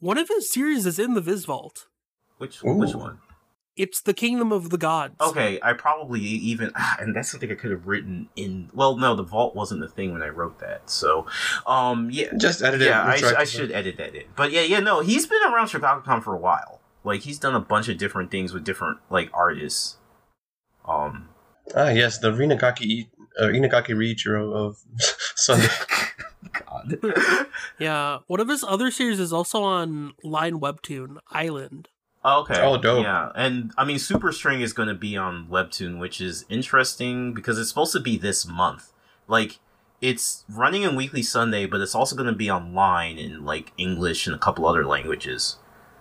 one of his series is in the Viz Vault. Which which one? It's the Kingdom of the Gods. Okay, I probably even, and that's something I could have written in. Well, no, the vault wasn't the thing when I wrote that. So, um, yeah, Just edit it. yeah, I, sh- I should edit that in. But yeah, yeah, no, he's been around Shogakukan for a while. Like he's done a bunch of different things with different like artists. Um, Ah, yes, the Rinagaki, uh, Inagaki Riichiro of Sunday. God. Yeah, one of his other series is also on Line Webtoon Island. Okay. Oh, dope. Yeah, and I mean, Superstring is going to be on Webtoon, which is interesting because it's supposed to be this month. Like, it's running in Weekly Sunday, but it's also going to be online in like English and a couple other languages.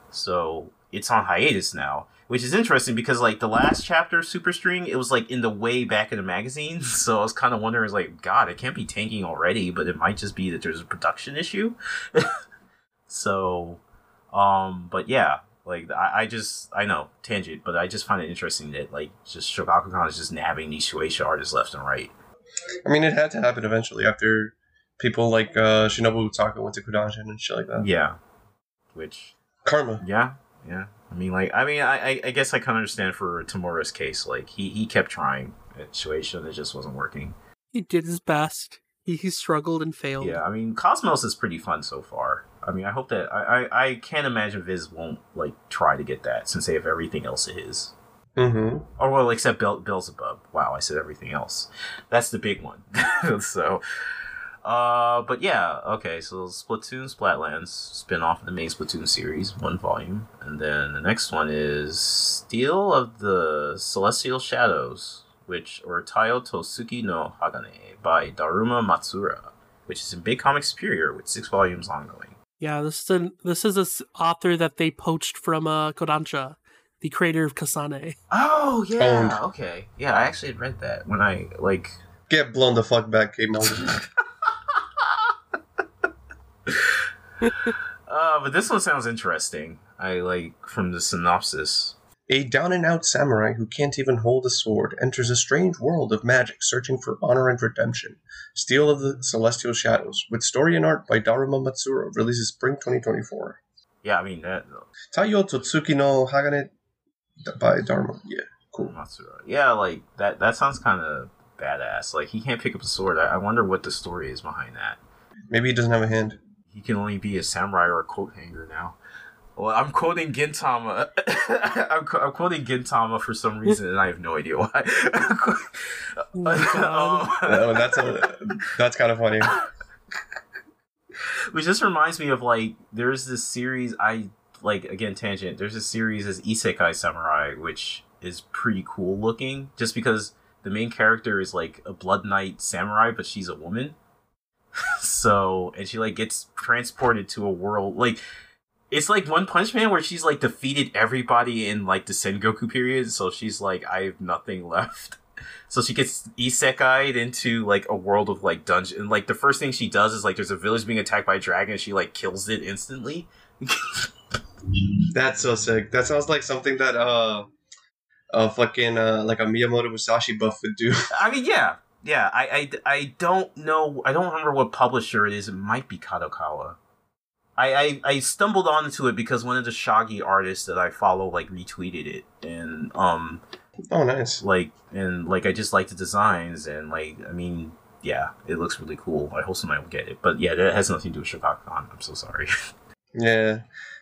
So it's on hiatus now, which is interesting because like the last chapter of Superstring, it was like in the way back in the magazine. So I was kind of wondering, like, God, it can't be tanking already, but it might just be that there's a production issue. so, um, but yeah, like I, I just I know tangent, but I just find it interesting that like just Shogakukan is just nabbing these Shueisha artists left and right. I mean, it had to happen eventually after people like uh, Shinobu Ohtaka went to Kodansha and shit like that. Yeah, which Karma. yeah, yeah. I mean, like I mean, I I, I guess I can understand for Tamura's case. Like he he kept trying at Shueisha, and it just wasn't working. He did his best. He, he struggled and failed. Yeah, I mean, Cosmos is pretty fun so far. I mean, I hope that I I, I can't imagine Viz won't like try to get that since they have everything else it is. Mm-hmm. Or well, except Bel- Beelzebub. Wow, I said everything else. That's the big one. so, uh, but yeah, okay. So Splatoon Splatlands spin off of the main Splatoon series, one volume, and then the next one is Steel of the Celestial Shadows, which or Taiyo to Tsuki no Hagane by Daruma Matsuura, which is in Big Comic Superior with six volumes ongoing. Yeah, this is an, this is a s- author that they poached from uh, Kodansha, the creator of Kasane. Oh yeah, yeah, okay, yeah. I actually had read that when I like Get blown the fuck back, Game Over. Uh, but this one sounds interesting. I like from the synopsis. A down and out samurai who can't even hold a sword enters a strange world of magic searching for honor and redemption. Steel of the Celestial Shadows, with story and art by Daruma Matsuura, releases spring 2024. Yeah, I mean that Taiyo to Tsuki no Hagane by Dharma. Yeah, cool. Matsuura. Yeah, like that. That sounds kind of badass. Like he can't pick up a sword. I, I wonder what the story is behind that. Maybe he doesn't have a hand. He can only be a samurai or a coat hanger now. Well, I'm quoting Gintama. I'm, I'm, quoting Gintama for some reason, and I have no idea why. oh, um, that's a, that's kind of funny. Which just reminds me of like there's this series I like again tangent. There's a series as Isekai Samurai, which is pretty cool looking, just because the main character is like a blood knight samurai, but she's a woman. so and she like gets transported to a world like it's like One Punch Man where she's like defeated everybody in like the Sengoku period, so she's like, I have nothing left. So she gets isekai'd into like a world of like dungeon. And, like the first thing she does is like there's a village being attacked by a dragon, and she like kills it instantly. That's so sick. That sounds like something that uh, a fucking uh, like a Miyamoto Musashi buff would do. I mean, yeah, yeah. I, I, I don't know. I don't remember what publisher it is. It might be Kadokawa. I, I, I stumbled onto it because one of the Shoggy artists that I follow like retweeted it and um oh nice. like and like I just like the designs and like I mean yeah it looks really cool. I hope somebody will get it. But yeah that has nothing to do with Shogakukan I'm so sorry. Yeah.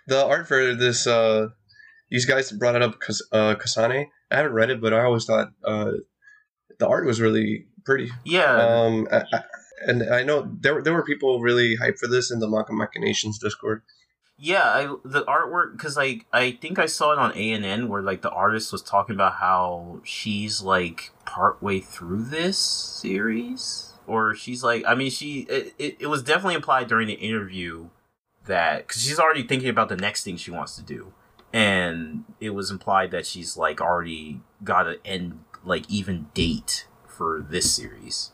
The art for this uh these guys brought it up because uh Kasane. I haven't read it but I always thought uh the art was really pretty. Yeah. Um I, I, and I know there there were people really hyped for this in the Manga Machinations Discord. Yeah, I, the artwork because like I think I saw it on ANN where like the artist was talking about how she's like partway through this series, or she's like I mean she it, it, it was definitely implied during the interview that because she's already thinking about the next thing she wants to do, and it was implied that she's like already got an end like even date for this series.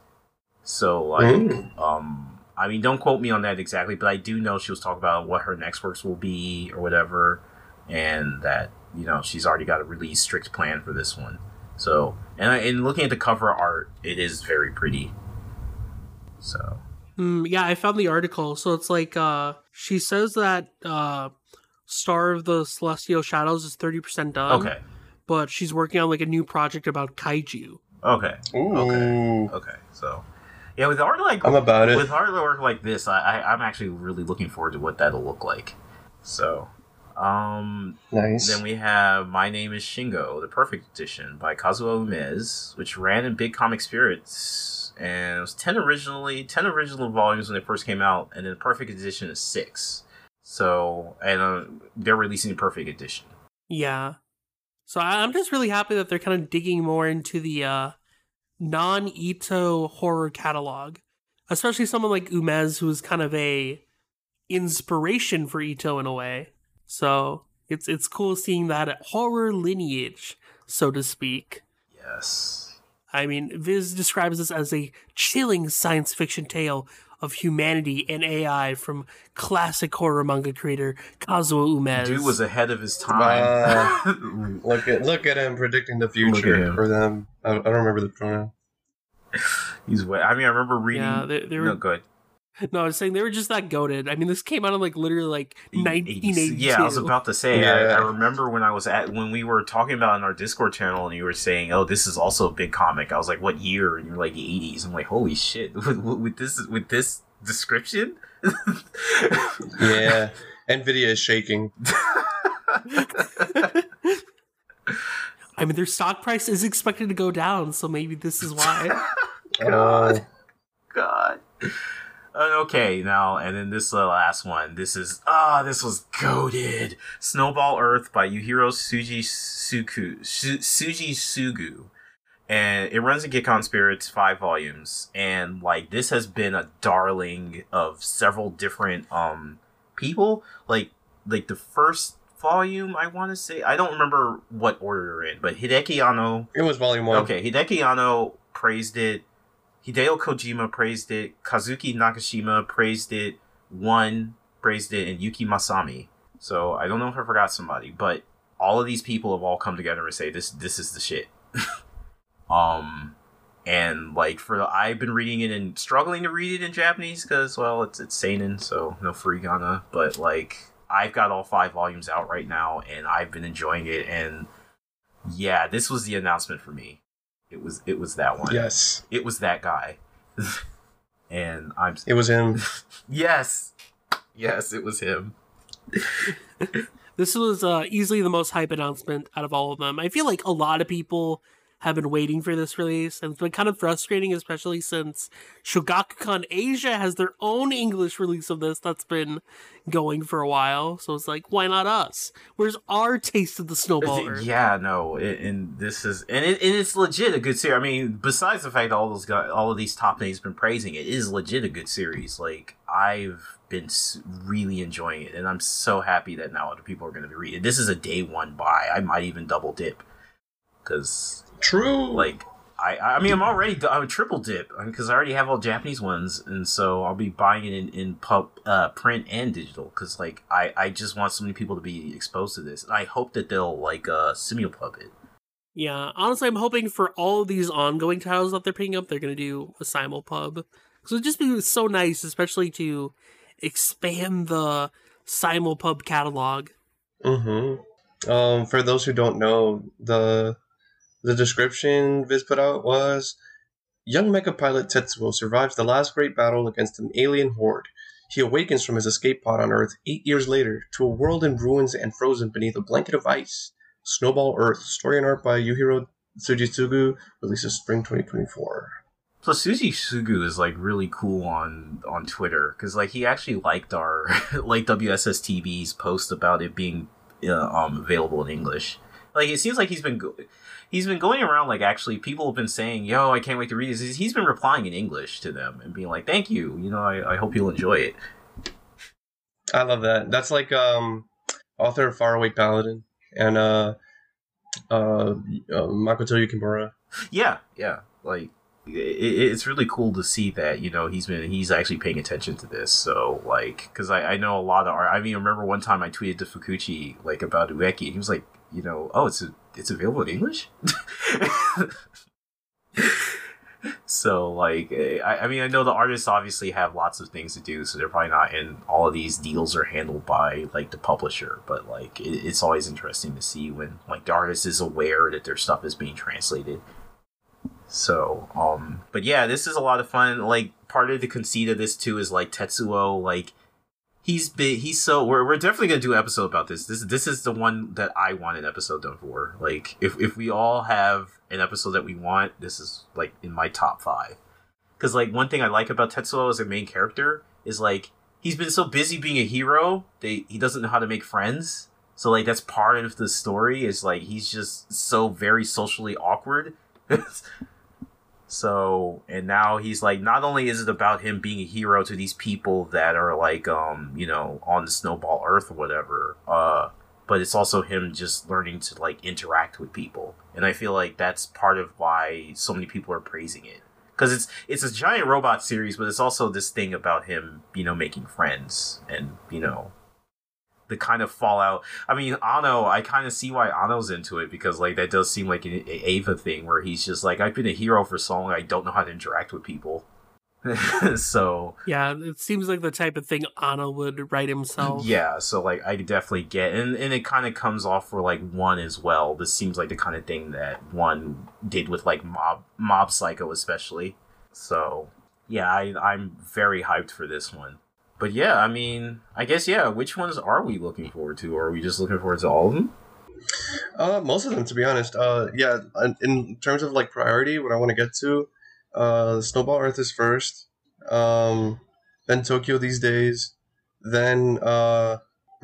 So like, mm. um, I mean, don't quote me on that exactly, but I do know she was talking about what her next works will be or whatever, and that you know she's already got a really strict plan for this one. So, and in looking at the cover art, it is very pretty. So, mm, yeah, I found the article. So it's like uh, she says that uh, Star of the Celestial Shadows is thirty percent done. Okay, but she's working on like a new project about kaiju. Okay. Ooh. Okay. Okay. So yeah, with art like I'm about it. With artwork like this, I, I am actually really looking forward to what that'll look like. So, um, nice. Then we have My Name Is Shingo, the Perfect Edition by Kazuo Umezu, which ran in Big Comic Spirits, and it was ten originally ten original volumes when they first came out, and then the Perfect Edition is six. So, and uh, they're releasing the Perfect Edition. Yeah. So I'm just really happy that they're kind of digging more into the uh, non Ito horror catalog, especially someone like Umez, who's kind of a inspiration for Ito in a way. So it's it's cool seeing that horror lineage, so to speak. Yes. I mean, Viz describes this as a chilling science fiction tale of humanity and AI from classic horror manga creator Kazuo Umezu. Dude was ahead of his time. Uh, look at look at him predicting the future for them. I, I, don't remember the pronoun. He's way. I mean, I remember reading. Yeah, they, they were no good. No, I was saying they were just that goaded. I mean, this came out in like literally like 1982. Yeah, I was about to say. Yeah. I, I, remember when I was at when we were talking about in our Discord channel, and you were saying, "Oh, this is also a big comic." I was like, "What year?" And you're like, "80s." I'm like, "Holy shit!" With, with this with this description. yeah, Nvidia is shaking. I mean, their stock price is expected to go down, so maybe this is why. Uh, God, God. Uh, okay, now and then this is the last one. This is ah, this was goaded. Snowball Earth by Yuhiro Suji Suku Su- Suji Sugu, and it runs in Gekkan Spirits five volumes. And like this has been a darling of several different um people. Like like the first volume, I want to say I don't remember what order they're in, but Hideaki Anno. It was volume one. Okay, Hideaki Anno praised it. Hideo Kojima praised it, Kazuki Nakashima praised it, One praised it, and Yuki Masami. So I don't know if I forgot somebody, but all of these people have all come together and say this this is the shit. um and like for the, I've been reading it and struggling to read it in Japanese because well it's it's seinen so no furigana but like I've got all five volumes out right now and I've been enjoying it and yeah this was the announcement for me it was it was that one. Yes. It was that guy. and I'm It was him. yes. Yes, it was him. This was uh, easily the most hype announcement out of all of them. I feel like a lot of people have been waiting for this release, and it's been kind of frustrating, especially since Shogakukan Asia has their own English release of this that's been going for a while. So it's like, why not us? Where's our taste of the snowball? Earth? Yeah, no, it, and this is and, it, and it's legit a good series. I mean, besides the fact that all those guys, all of these top names have been praising it, it is legit a good series. Like I've been really enjoying it, and I'm so happy that now other people are going to read it. This is a day one buy. I might even double dip because True. Like I, I mean, I'm already I'm a triple dip because I already have all Japanese ones, and so I'll be buying it in in pub, uh, print and digital because like I I just want so many people to be exposed to this, and I hope that they'll like uh simulpub it. Yeah, honestly, I'm hoping for all these ongoing titles that they're picking up, they're gonna do a simulpub. So it'd just be so nice, especially to expand the simulpub catalog. Mm-hmm. Um, for those who don't know, the the description Viz put out was Young mecha pilot Tetsuo survives the last great battle against an alien horde. He awakens from his escape pod on Earth eight years later to a world in ruins and frozen beneath a blanket of ice. Snowball Earth, story and art by Yuhiro Tsujitsugu, releases spring 2024. Plus, Tsujitsugu is like really cool on on Twitter because like he actually liked our like WSS TV's post about it being uh, um available in English. Like it seems like he's been go- he's been going around like actually people have been saying, "Yo, I can't wait to read this." He's been replying in English to them and being like, "Thank you, you know, I, I hope you'll enjoy it." I love that. That's like um author of Faraway Paladin and uh uh, uh Makoto Yukimura. Yeah, yeah, like it, it's really cool to see that you know he's been he's actually paying attention to this so like because I, I know a lot of art i mean I remember one time i tweeted to fukuchi like about ueki and he was like you know oh it's a, it's available in english so like eh, I, I mean i know the artists obviously have lots of things to do so they're probably not in all of these deals are handled by like the publisher but like it, it's always interesting to see when like the artist is aware that their stuff is being translated so, um, but yeah, this is a lot of fun. Like, part of the conceit of this too is like Tetsuo, like, he's big, he's so, we're, we're definitely gonna do an episode about this. This, this is the one that I want an episode done for. Like, if, if we all have an episode that we want, this is like in my top five. Cause like, one thing I like about Tetsuo as a main character is like, he's been so busy being a hero that he doesn't know how to make friends. So like, that's part of the story is like, he's just so very socially awkward. So, and now he's like, not only is it about him being a hero to these people that are like, um, you know, on the snowball earth or whatever, uh, but it's also him just learning to like interact with people. And I feel like that's part of why so many people are praising it. Cause it's, it's a giant robot series, but it's also this thing about him, you know, making friends and, you know, the kind of fallout. I mean, Anno, I kind of see why Anno's into it because like that does seem like an Eva thing where he's just like, I've been a hero for so long, I don't know how to interact with people. so yeah, it seems like the type of thing Anno would write himself. Yeah, so like I definitely get, and and it kind of comes off for like one as well. This seems like the kind of thing that one did with like Mob Mob Psycho especially. So yeah, I I'm very hyped for this one but yeah, I mean, I guess yeah. Which ones are we looking forward to? Or are we just looking forward to all of them? Uh, most of them, to be honest. Uh, yeah. In terms of like priority, what I want to get to, uh, Snowball Earth is first. Um, then Tokyo these days. Then uh,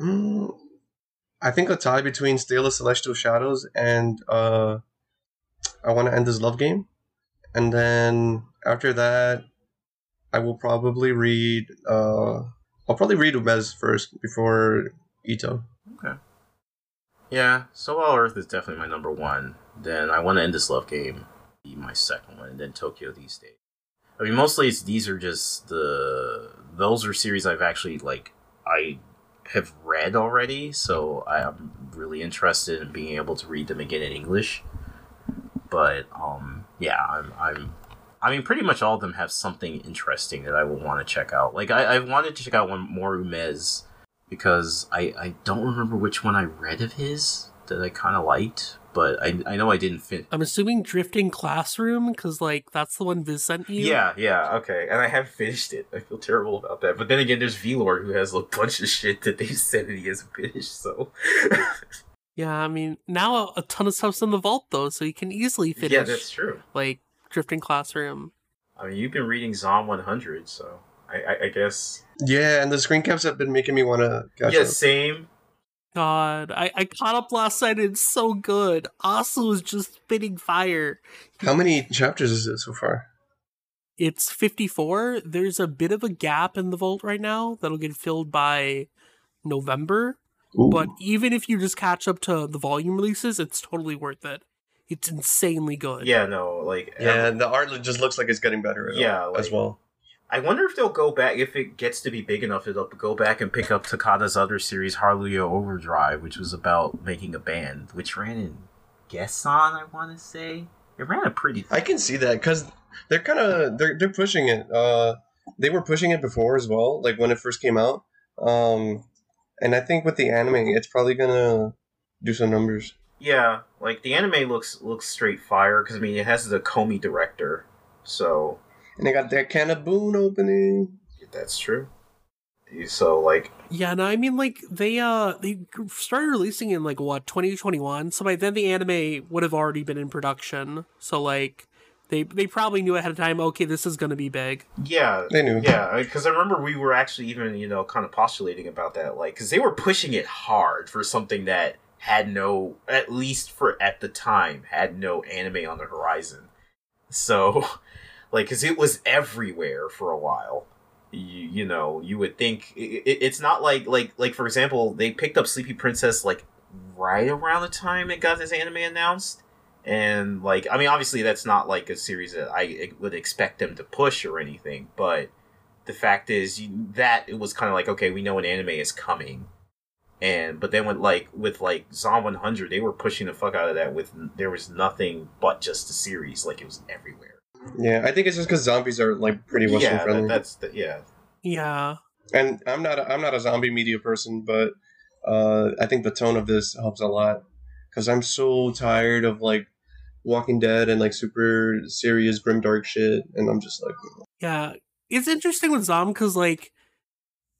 I think a tie between Stale Celestial Shadows and uh, I want to end this love game. And then after that, I will probably read. Uh, I'll probably read Umez first before Ito. Okay. Yeah, Snowball Earth is definitely my number one. Then I want to end this love game, be my second one, and then Tokyo these days. I mean, mostly it's, these are just the those are series I've actually like I have read already, so I'm really interested in being able to read them again in English. But um, yeah, I'm I'm I mean, pretty much all of them have something interesting that I will want to check out. Like, I, I wanted to check out one more because I, I don't remember which one I read of his that I kind of liked, but I I know I didn't fit. I'm assuming Drifting Classroom because like that's the one Viz sent you. Yeah, yeah, okay. And I haven't finished it. I feel terrible about that. But then again, there's V-Lord who has a bunch of shit that they said that he hasn't finished, so. Yeah, I mean now a, a ton of stuff's in the vault though, so you can easily finish. yeah, that's true. like Drifting Classroom. I mean, you've been reading Zom 100, so I, I, I guess. Yeah, and the screen caps have been making me want to catch yeah, up. same. God, I, I caught up last night. and It's so good. Aso is just spitting fire. How many chapters is it so far? It's 54. There's a bit of a gap in the vault right now that'll get filled by November. Ooh. But even if you just catch up to the volume releases, it's totally worth it. It's insanely good. Yeah, no, like. yeah, the art just looks like it's getting better. Yeah, as like- well. I wonder if they'll go back if it gets to be big enough. It'll go back and pick up Takata's other series, Hallelujah Overdrive, which was about making a band, which ran in Gessan. I want to say it ran a pretty. I can see that because they're kind of they're they're pushing it. Uh, they were pushing it before as well, like when it first came out. Um, and I think with the anime, it's probably gonna do some numbers. Yeah, like the anime looks looks straight fire because I mean it has the Comey director, so And they got that KANA-BOON opening. that's true. So like Yeah, no, I mean like they uh they started releasing in like what 2021. So by then the anime would have already been in production. So like they they probably knew ahead of time. Okay, this is gonna be big. Yeah, They knew. Yeah, because I remember we were actually even you know kind of postulating about that, like because they were pushing it hard for something that had no, at least for at the time, had no anime on the horizon. So, like, because it was everywhere for a while. You, you know, you would think it, it, it's not like like like for example, they picked up Sleepy Princess like right around the time it got this anime announced and like i mean obviously that's not like a series that i would expect them to push or anything but the fact is that it was kind of like okay we know an anime is coming and but then with like with like zom 100 they were pushing the fuck out of that with there was nothing but just the series like it was everywhere Yeah, I think it's just because zombies are like pretty Western yeah friendly. that, that's the, yeah Yeah. and I'm not a, I'm not a zombie media person, but uh, I think the tone of this helps a lot because I'm so tired of like Walking Dead and like super serious grim dark shit, and I'm just like, Yeah. It's interesting with Zom because like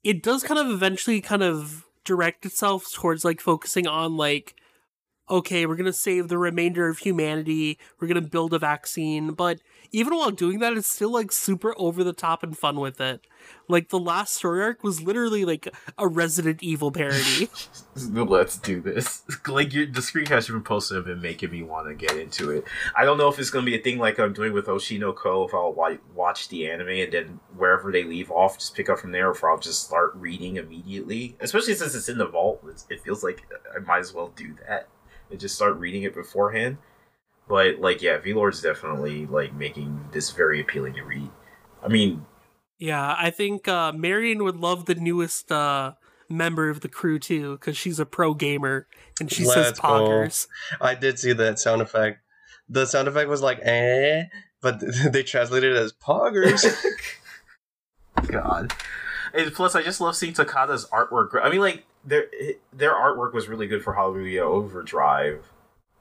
it does kind of eventually kind of direct itself towards like focusing on like okay, we're gonna save the remainder of humanity, we're gonna build a vaccine, but even while doing that, it's still like super over the top and fun with it. Like the last story arc was literally like a Resident Evil parody. let's do this like your, the screencasts you've been posting have been making me want to get into it i don't know if it's going to be a thing like i'm doing with oshino ko if i'll wa- watch the anime and then wherever they leave off just pick up from there or if i'll just start reading immediately especially since it's in the vault it's, it feels like i might as well do that and just start reading it beforehand but like yeah v-lord's definitely like making this very appealing to read i mean yeah, I think uh, Marion would love the newest uh, member of the crew too, because she's a pro gamer and she says Let's go. poggers. I did see that sound effect. The sound effect was like eh, but they translated it as poggers. God. And plus, I just love seeing Takata's artwork. I mean, like their their artwork was really good for Hallelujah Overdrive.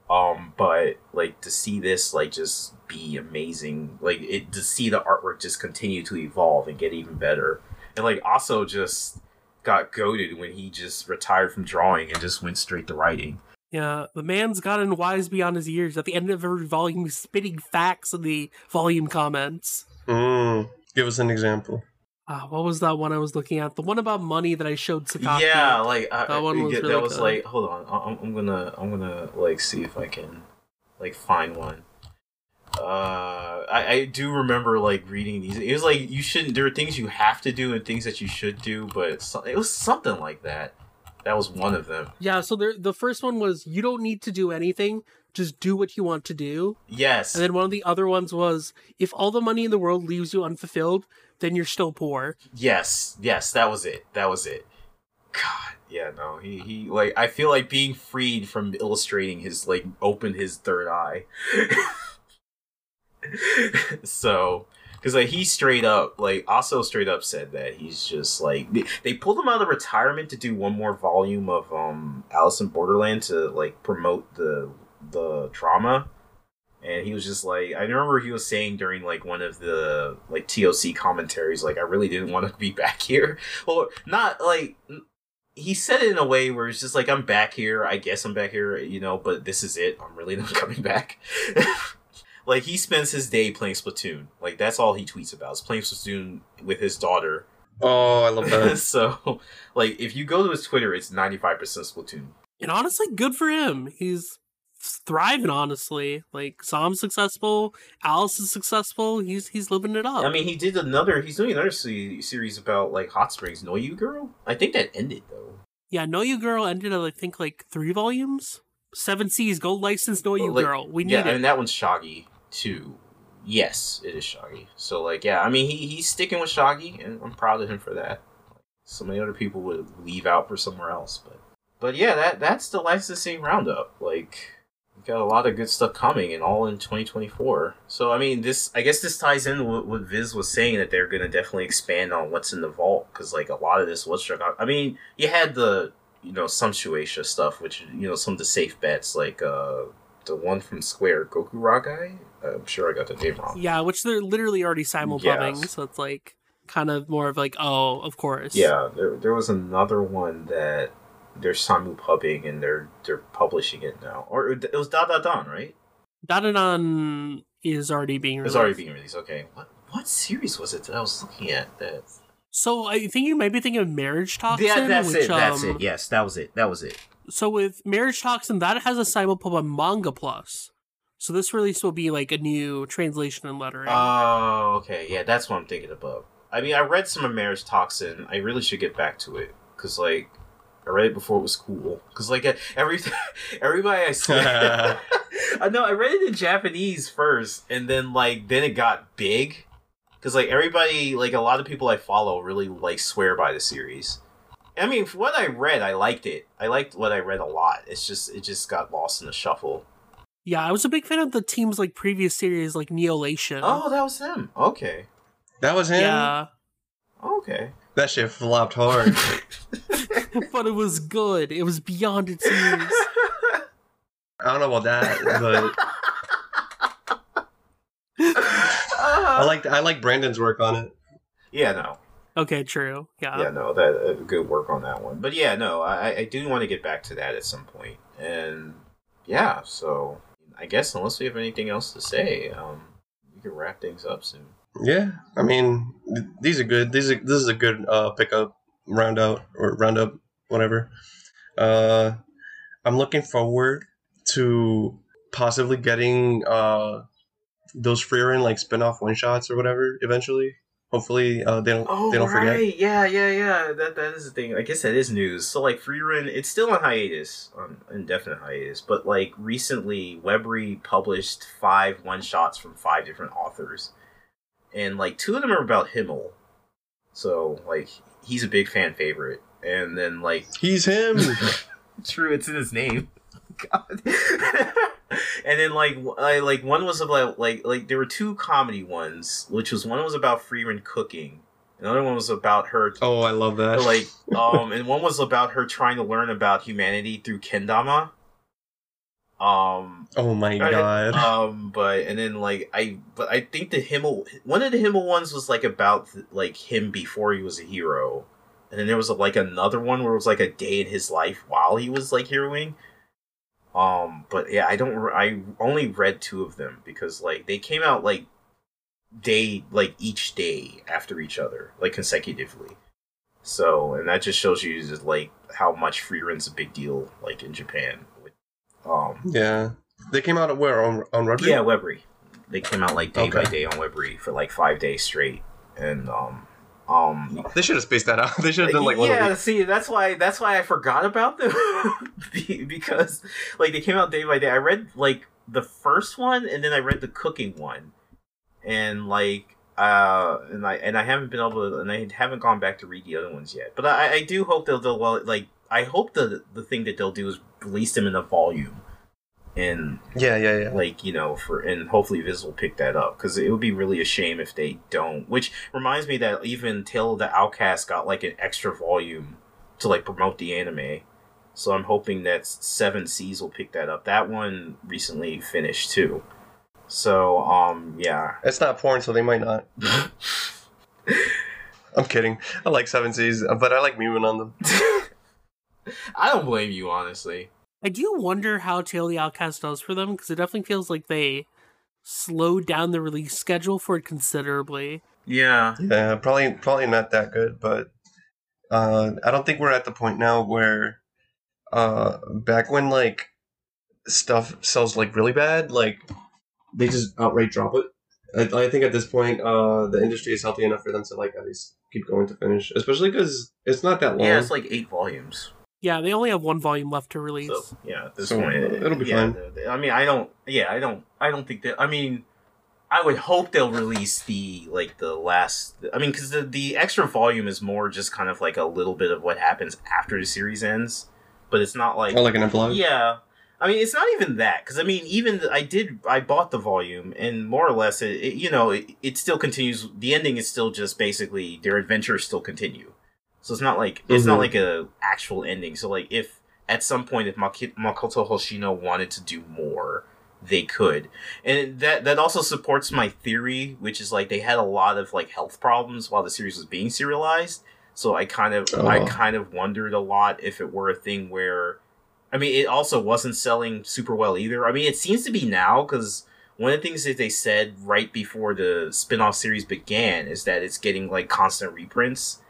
Um, but like to see this like just be amazing, like it to see the artwork just continue to evolve and get even better, and like also just got goaded when he just retired from drawing and just went straight to writing. Yeah, the man's gotten wise beyond his years. At the end of every volume, he's spitting facts in the volume comments. mm, give us an example. Ah, what was that one I was looking at? The one about money that I showed Sakaki. Yeah, like I, That one was that really was good. like hold on, I- I'm, I'm gonna I'm gonna like see if I can like find one. Uh, I, I do remember like reading these. It was like you shouldn't. There are things you have to do and things that you should do, but it's, it was something like that. That was one of them. Yeah, so there, the first one was you don't need to do anything, just do what you want to do. Yes, And then one of the other ones was if all the money in the world leaves you unfulfilled, then you're still poor. yes, yes. That was it. That was it. God, yeah, no. He he like I feel like being freed from illustrating his like opened his third eye. so because like he straight up like also straight up said that he's just like they, they pulled him out of retirement to do one more volume of um alice in borderland to like promote the the drama and he was just like i remember he was saying during like one of the like toc commentaries like i really didn't want to be back here. Or not like he said it in a way where it's just like i'm back here i guess i'm back here you know but this is it i'm really not coming back. Like he spends his day playing splatoon. Like that's all he tweets about is playing splatoon with his daughter. Oh, I love that. so like if you go to his twitter it's 95% splatoon. And honestly, good for him. He's thriving. Honestly, like Sam's successful, Alice is successful. He's he's living it up. I mean, he did another. He's doing another se- series about like hot springs. Know you, girl? I think that ended though. yeah, Know You Girl ended at I think like three volumes. Seven Seas Gold License Know You Like, Girl. We need yeah, it. and that one's Shoggy too. Yes, it is Shoggy. So like, yeah, I mean, he he's sticking with Shoggy, and I'm proud of him for that. So many other people would leave out for somewhere else, but but yeah, that that's the licensing roundup. Like, got a lot of good stuff coming, and all in 2024. So I mean, this I guess this ties in with what Viz was saying that they're gonna definitely expand on what's in the vault because like a lot of this was struck out. I mean, you had the you know some stuff, which you know some of the safe bets like uh the one from Square Goku Ragai. I'm sure I got the name wrong. yeah, which they're literally already simulpubbing, so it's like kind of more of like, oh, of course. Yeah, there, there was another one that they're simupubbing and they're they're publishing it now, or it was Dadadan, right? Dadadan is already being released. was already being released. Okay, what what series was it that I was looking at? That So I think you might be thinking of Marriage Toxin. yeah, that's which, it. That's um, it. Yes, that was it. That was it. So with Marriage Toxin, that has a simulpub on Manga Plus. So this release will be like a new translation and lettering. Oh, okay. Yeah, that's what I'm thinking about. I mean, I read some of Marriage Toxin. I really should get back to it because, like, I read it before it was cool. Because, like, every everybody I see, I know I read it in Japanese first, and then like then it got big. Because like everybody, like a lot of people I follow, really like swear by the series. I mean, for what I read, I liked it. I liked what I read a lot. It's just it just got lost in the shuffle. yeah, I was a big fan of the team's like previous series, like Neolation. Oh, that was him. Okay. That was him. yeah, Okay. That shit flopped hard. but it was good. It was beyond its years. I don't know about that, but I like I like Brandon's work on it. Yeah, no. Okay, true. Yeah. yeah, no, that uh, good work on that one. But yeah, no, I, I do want to get back to that at some point. point, and yeah, so I guess unless we have anything else to say, um, we can wrap things up soon. Yeah, I mean these are good. These are this is a good uh pickup round out or roundup whatever. Uh, I'm looking forward to possibly getting uh those Frieren like spin off one shots or whatever eventually. Hopefully uh, they don't Oh, they don't forget. right, yeah, yeah, yeah. That that is the thing. I guess that is news. So like, Frieren, it's still on hiatus, on indefinite hiatus. But like recently, Webry published five one shots from five different authors, and like two of them are about Himmel. So like, he's a big fan favorite. And then like He's him. True, it's in his name. God. and then like I like one was about like like there were two comedy ones, which was one was about Frieren cooking, another one was about her oh, I love that. like um and one was about her trying to learn about humanity through kendama. Um oh my god. um, but and then like I, but I think the Himmel one of the Himmel ones was like about like him before he was a hero, and then there was like another one where it was like a day in his life while he was like heroing. Um, but yeah, I don't. I only read two of them because like they came out like day like each day after each other, like consecutively. So, and that just shows you just like how much Frieren's a big deal, like in Japan. Yeah, they came out at where on on Webry? yeah, Webry. They came out like day by day on Webry for like five days straight, and um, um, They should have spaced that out. They should have done like yeah. See, that's why that's why I forgot about them because like they came out day by day. I read like the first one, and then I read the cooking one, and like uh, and I and I haven't been able to, and I haven't gone back to read the other ones yet. But I, I do hope they'll, they'll well, like I hope the the thing that they'll do is release them in a volume. And Yeah, yeah, yeah. like you know for and hopefully Viz will pick that up because it would be really a shame if they don't which reminds me that even Tale of the Outcast got like an extra volume to like promote the anime So I'm hoping that Seven Seas will pick that up. That one recently finished too. So um yeah. It's not porn, so they might not. I'm kidding. I like Seven Seas, but I like moving on them. I don't blame you, honestly. I do wonder how Tale of the Outcast does for them because it definitely feels like they slowed down the release schedule for it considerably. Yeah. Yeah, probably probably not that good, but uh, I don't think we're at the point now where uh, back when like stuff sells like really bad, like they just outright drop it. I, I think at this point, uh, the industry is healthy enough for them to like at least keep going to finish, especially because it's not that long. Yeah, it's like eight volumes. Yeah, they only have one volume left to release. So yeah, at this So, point, it'll be yeah, fine. the- the- I mean, I don't. Yeah, I don't. I don't think that. I mean, I would hope they'll release the like the last. I mean, because the the extra volume is more just kind of like a little bit of what happens after the series ends, but it's not like oh, like an epilogue. yeah. I mean, it's not even that because I mean, even the, I did I bought the volume and more or less, it, it you know, it, it still continues. The ending is still just basically their adventures still continue. So it's not like it's not Mhm. like a actual ending. So like if at some point if Makoto Hoshino wanted to do more, they could, and that that also supports my theory, which is like they had a lot of like health problems while the series was being serialized. So I kind of I Oh. kind of wondered a lot if it were a thing where I mean, it also wasn't selling super well either. I mean, it seems to be now because one of the things that they said right before the spin-off series began is that it's getting like constant reprints.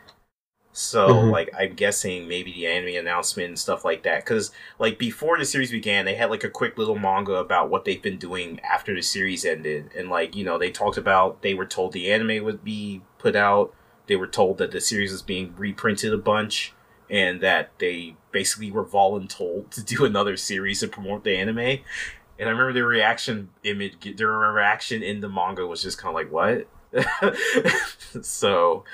So, Mhm. like, I'm guessing maybe the anime announcement and stuff like that. Because, like, before the series began, they had like a quick little manga about what they've been doing after the series ended. And, like, you know, they talked about they were told the anime would be put out, they were told that the series was being reprinted a bunch and that they basically were voluntold to do another series to promote the anime. And I remember their reaction image, their reaction in the manga was just kind of like, "What?" so,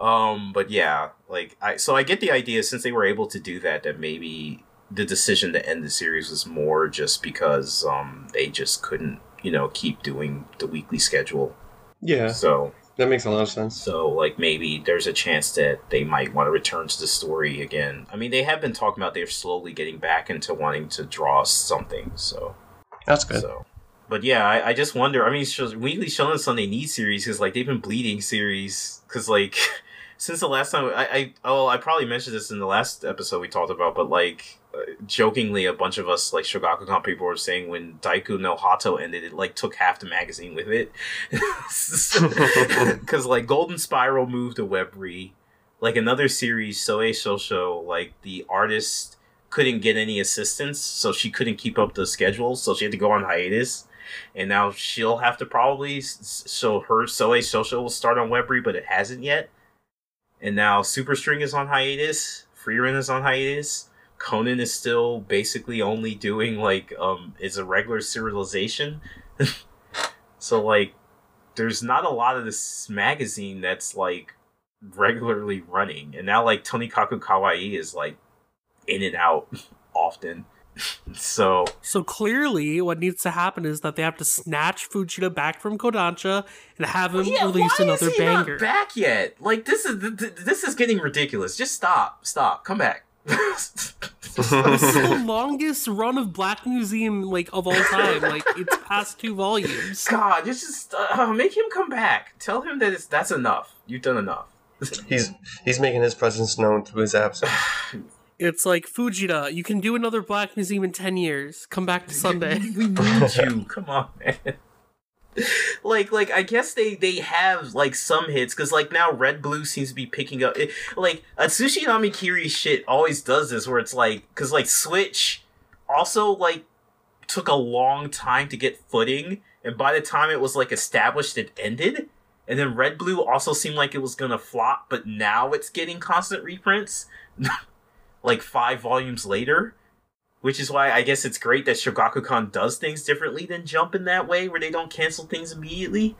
um, but yeah, like I, so I get the idea since they were able to do that, that maybe the decision to end the series was more just because um they just couldn't, you know, keep doing the weekly schedule. yeah, So that makes a lot of sense. so, like, maybe there's a chance that they might want to return to the story again. I mean, they have been talking about they're slowly getting back into wanting to draw something. So, That's good. so, but yeah, I, I just wonder. I mean, Weekly Shonen Sunday need series because like they've been bleeding series because like since the last time I, I oh I probably mentioned this in the last episode we talked about, but like uh, jokingly, a bunch of us like Shogakukan people were saying when Daiku no Hato ended, it like took half the magazine with it because like Golden Spiral moved to Webry, like another series, Soe Shosho, like the artist couldn't get any assistance, so she couldn't keep up the schedule, so she had to go on hiatus. And now she'll have to probably so her Soe Shosho will start on Webry, but it hasn't yet. And now Super String is on hiatus, Frieren is on hiatus. Conan is still basically only doing like um it's a regular serialization. so like there's not a lot of this magazine that's like regularly running. And now like Tonikaku Kawaii is like in and out often. So So clearly, what needs to happen is that they have to snatch Fujita back from Kodansha and have him yeah, release why another is he banger. not back yet? Like this is th- th- this is getting ridiculous. Just stop, stop, come back. This is the longest run of Black Museum like of all time. Like it's past two volumes. God, just just uh, make him come back. Tell him that it's that's enough. You've done enough. He's he's making his presence known through his absence. It's like Fujita, you can do another Black Museum in ten years. Come back to Sunday. we need you. Come on, man. like like I guess they they have like some hits because like now Red Blue seems to be picking up. It, like Atsushi Namikiri shit always does this where it's like because like Switch also like took a long time to get footing, and by the time it was like established, it ended. And then Red Blue also seemed like it was gonna flop, but now it's getting constant reprints, like five volumes later. Which is why I guess it's great that Shogakukan does things differently than Jump in that way, where they don't cancel things immediately.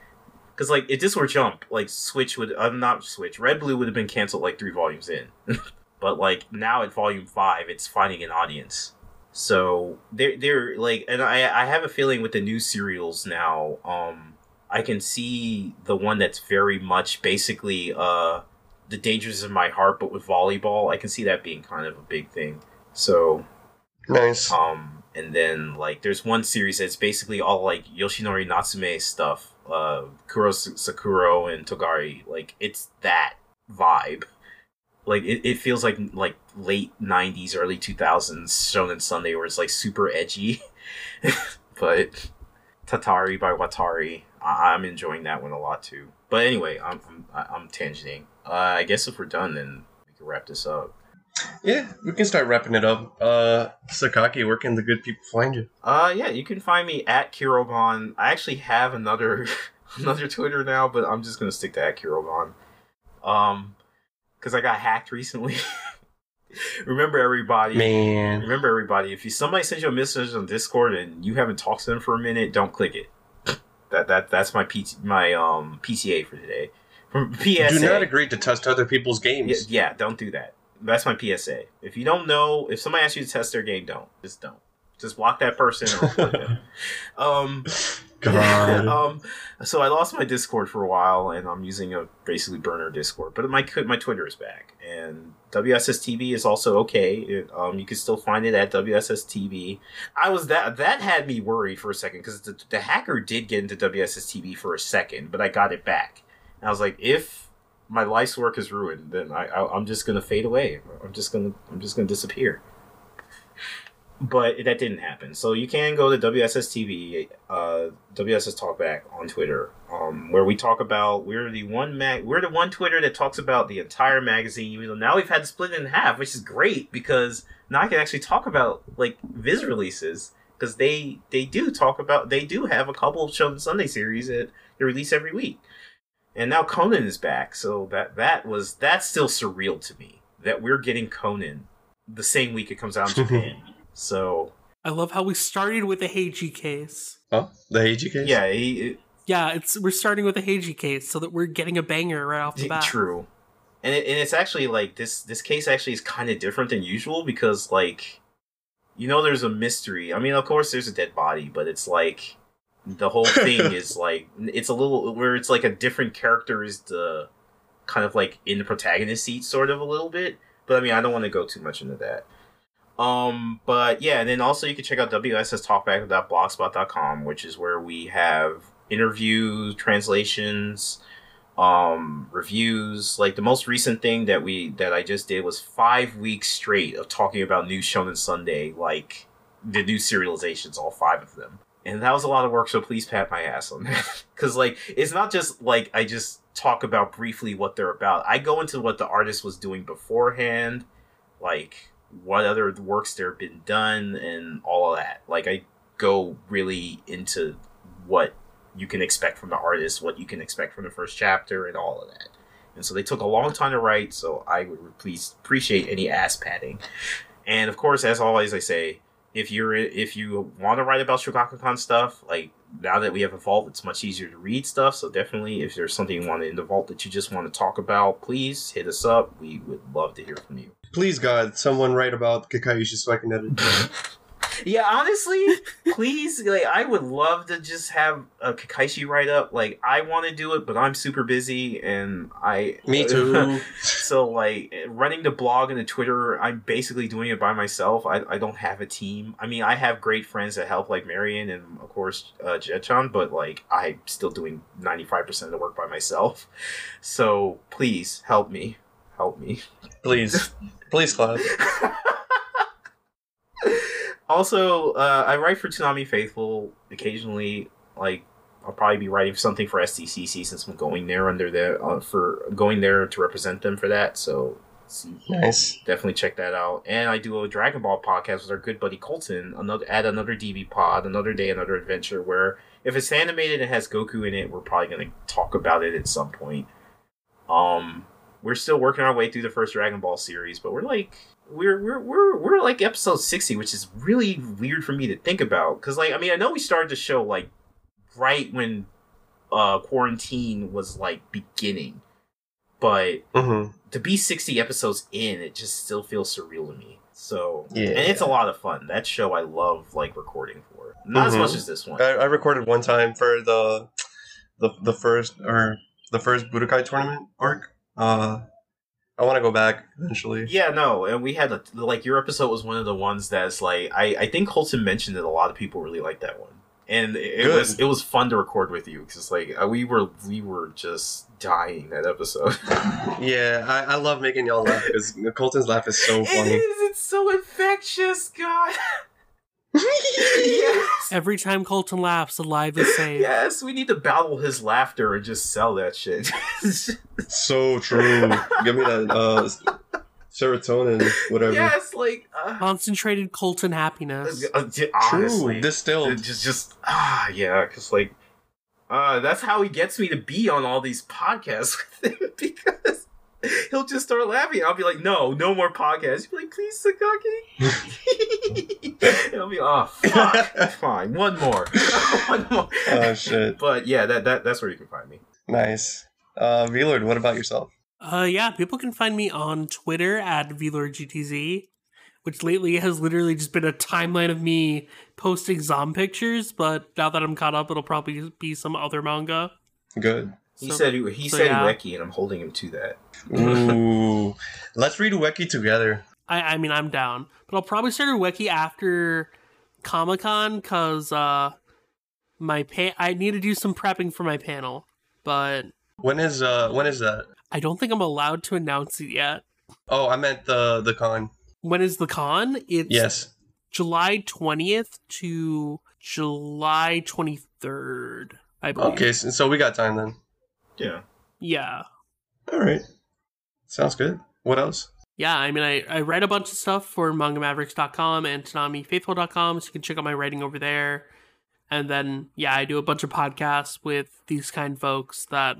Because like if this were Jump, like Switch would, uh, not Switch, Red Blue would have been canceled like three volumes in. but like now at volume five, it's finding an audience. So they're they're like, and I I have a feeling with the new serials now, um, I can see the one that's very much basically uh the dangers of my heart, but with volleyball. I can see that being kind of a big thing So Nice. um, and then like there's one series that's basically all like Yoshinori Natsume stuff, uh, Kurozakuro and Togari. Like it's that vibe. Like it, it feels like like late '90s, early 2000s Shonen Sunday, where it's like super edgy. but Tatari by Watari, I- I'm enjoying that one a lot too. But anyway, I'm I'm, I'm tangenting. Uh, I guess if we're done, then we can wrap this up. Yeah, we can start wrapping it up. Uh, Sakaki, where can the good people find you? Uh, yeah, you can find me at Kiirobon. I actually have another another Twitter now, but I'm just gonna stick to at Kiirobon. Um, because I got hacked recently. remember everybody. Man. Remember everybody. If you somebody sends you a message on Discord and you haven't talked to them for a minute, don't click it. That that that's my PT, my um PCA for today. PSA. Do not agree to test other people's games. yeah, don't do that. That's my PSA. If you don't know, if somebody asks you to test their game, don't. Just don't. Just block that person. Or report them. um, um, so I lost my Discord for a while, and I'm using a basically burner Discord. But my my Twitter is back, and WSSTV is also okay. It, um, you can still find it at WSSTV. I was that that had me worried for a second because the, the hacker did get into WSSTV for a second, but I got it back. And I was like, if my life's work is ruined, then I, I I'm just gonna fade away. I'm just gonna I'm just gonna disappear. But that didn't happen. So you can go to WSS TV, uh, WSS Talkback on Twitter, um, where we talk about we're the one mag we're the one Twitter that talks about the entire magazine. Now we've had to split it in half, which is great because now I can actually talk about like Viz releases because they they do talk about they do have a couple of Shonen Sunday series that they release every week, and now Conan is back. So that that was that's still surreal to me that we're getting Conan the same week it comes out in Japan. So I love how we started with the Heiji case. Oh, The Heiji case? yeah, he, Yeah, it's we're starting with the Heiji case so that we're getting a banger right off the bat. True, and it, and it's actually like this. This case actually is kind of different than usual because like, you know, there's a mystery. I mean, of course, there's a dead body, but it's like the whole thing is like it's a little where it's like a different character is the kind of like in the protagonist seat, sort of a little bit. But I mean, I don't want to go too much into that. Um, but yeah, and then also you can check out wsstalkback.blogspot.com, which is where we have interviews, translations, um, reviews. Like the most recent thing that we that I just did was five weeks straight of talking about New Shonen Sunday, like the new serializations, all five of them. And that was a lot of work, so please pat my ass on that. Cause like it's not just like I just talk about briefly what they're about. I go into what the artist was doing beforehand, like what other works there have been done and all of that. Like I go really into what you can expect from the artist, what you can expect from the first chapter, and all of that. And so they took a long time to write, so I would please appreciate any ass patting. And of course, as always, I say if you're if you want to write about Shogakukan stuff, like now that we have a vault, it's much easier to read stuff. So definitely, if there's something you want in the vault that you just want to talk about, please hit us up. We would love to hear from you. Please, God, someone write about Kakaishi so I can edit. Yeah, honestly, please, like, I would love to just have a Kakaishi write up. Like, I want to do it, but I'm super busy, and I. Me too. so, like, running the blog and the Twitter, I'm basically doing it by myself. I, I don't have a team. I mean, I have great friends that help, like Marion and, of course, uh, Jetchan, but, like, I'm still doing 95% of the work by myself. So, please, help me. Help me. Please. Please, clap. also, uh, I write for Toonami Faithful occasionally. Like, I'll probably be writing something for SDCC since I'm going there under there uh, for going there to represent them for that. So, Nice. definitely check that out. And I do a Dragon Ball podcast with our good buddy Colton. Another at another DB pod, another day, another adventure. Where if it's animated and has Goku in it, we're probably gonna talk about it at some point. Um, we're still working our way through the first Dragon Ball series, but we're like we're we're we're we're like episode sixty, which is really weird for me to think about. Because like I mean, I know we started the show like right when uh quarantine was like beginning, but hmm to be 60 episodes in it just still feels surreal to me so Yeah. and it's a lot of fun that show i love like recording for not as Mhm. much as this one I, I recorded one time for the the the first or the first Budokai tournament arc. Uh, I want to go back eventually. Yeah, no, and we had a, like your episode was one of the ones that's like I I think Colton mentioned that a lot of people really liked that one, and it, it was it was fun to record with you because like uh, we were we were just dying that episode. Yeah, I, I love making y'all laugh because Colton's laugh is so funny. is. It's so infectious, God. yes. Every time Colton laughs, the live is saved. Yes, we need to battle his laughter and just sell that shit. so true. Give me that uh, serotonin, whatever. yes, like uh, Concentrated Colton happiness. uh, j- honestly, True. Distilled. It just just ah yeah, because like uh that's how he gets me to be on all these podcasts with him because he'll just start laughing. I'll be like, no, no more podcasts. He'll be like, please, Sakaki. and I'll be oh fuck, fine, one more, one more. oh shit. But yeah, that that that's where you can find me. Nice. Uh, VLord, what about yourself? Uh, yeah, people can find me on Twitter at VLordGTZ, which lately has literally just been a timeline of me posting Zom pictures. But now that I'm caught up, it'll probably be some other manga. Good. He So- said he, he so said yeah. Ueki, and I'm holding him to that. Ooh. Let's read Ueki together. I, I mean, I'm down, but I'll probably start a wiki after Comic Con because uh, my pa- I need to do some prepping for my panel, but When is uh when is that? I don't think I'm allowed to announce it yet. Oh, I meant the the con. When is the con? It's Yes. July 20th to July 23rd, I believe. Okay, so, so we got time then. Yeah. Yeah. All right. Sounds good. What else? Yeah, I mean, I, I write a bunch of stuff for mangamavericks.com and ToonamiFaithful.com, so you can check out my writing over there. And then, yeah, I do a bunch of podcasts with these kind folks that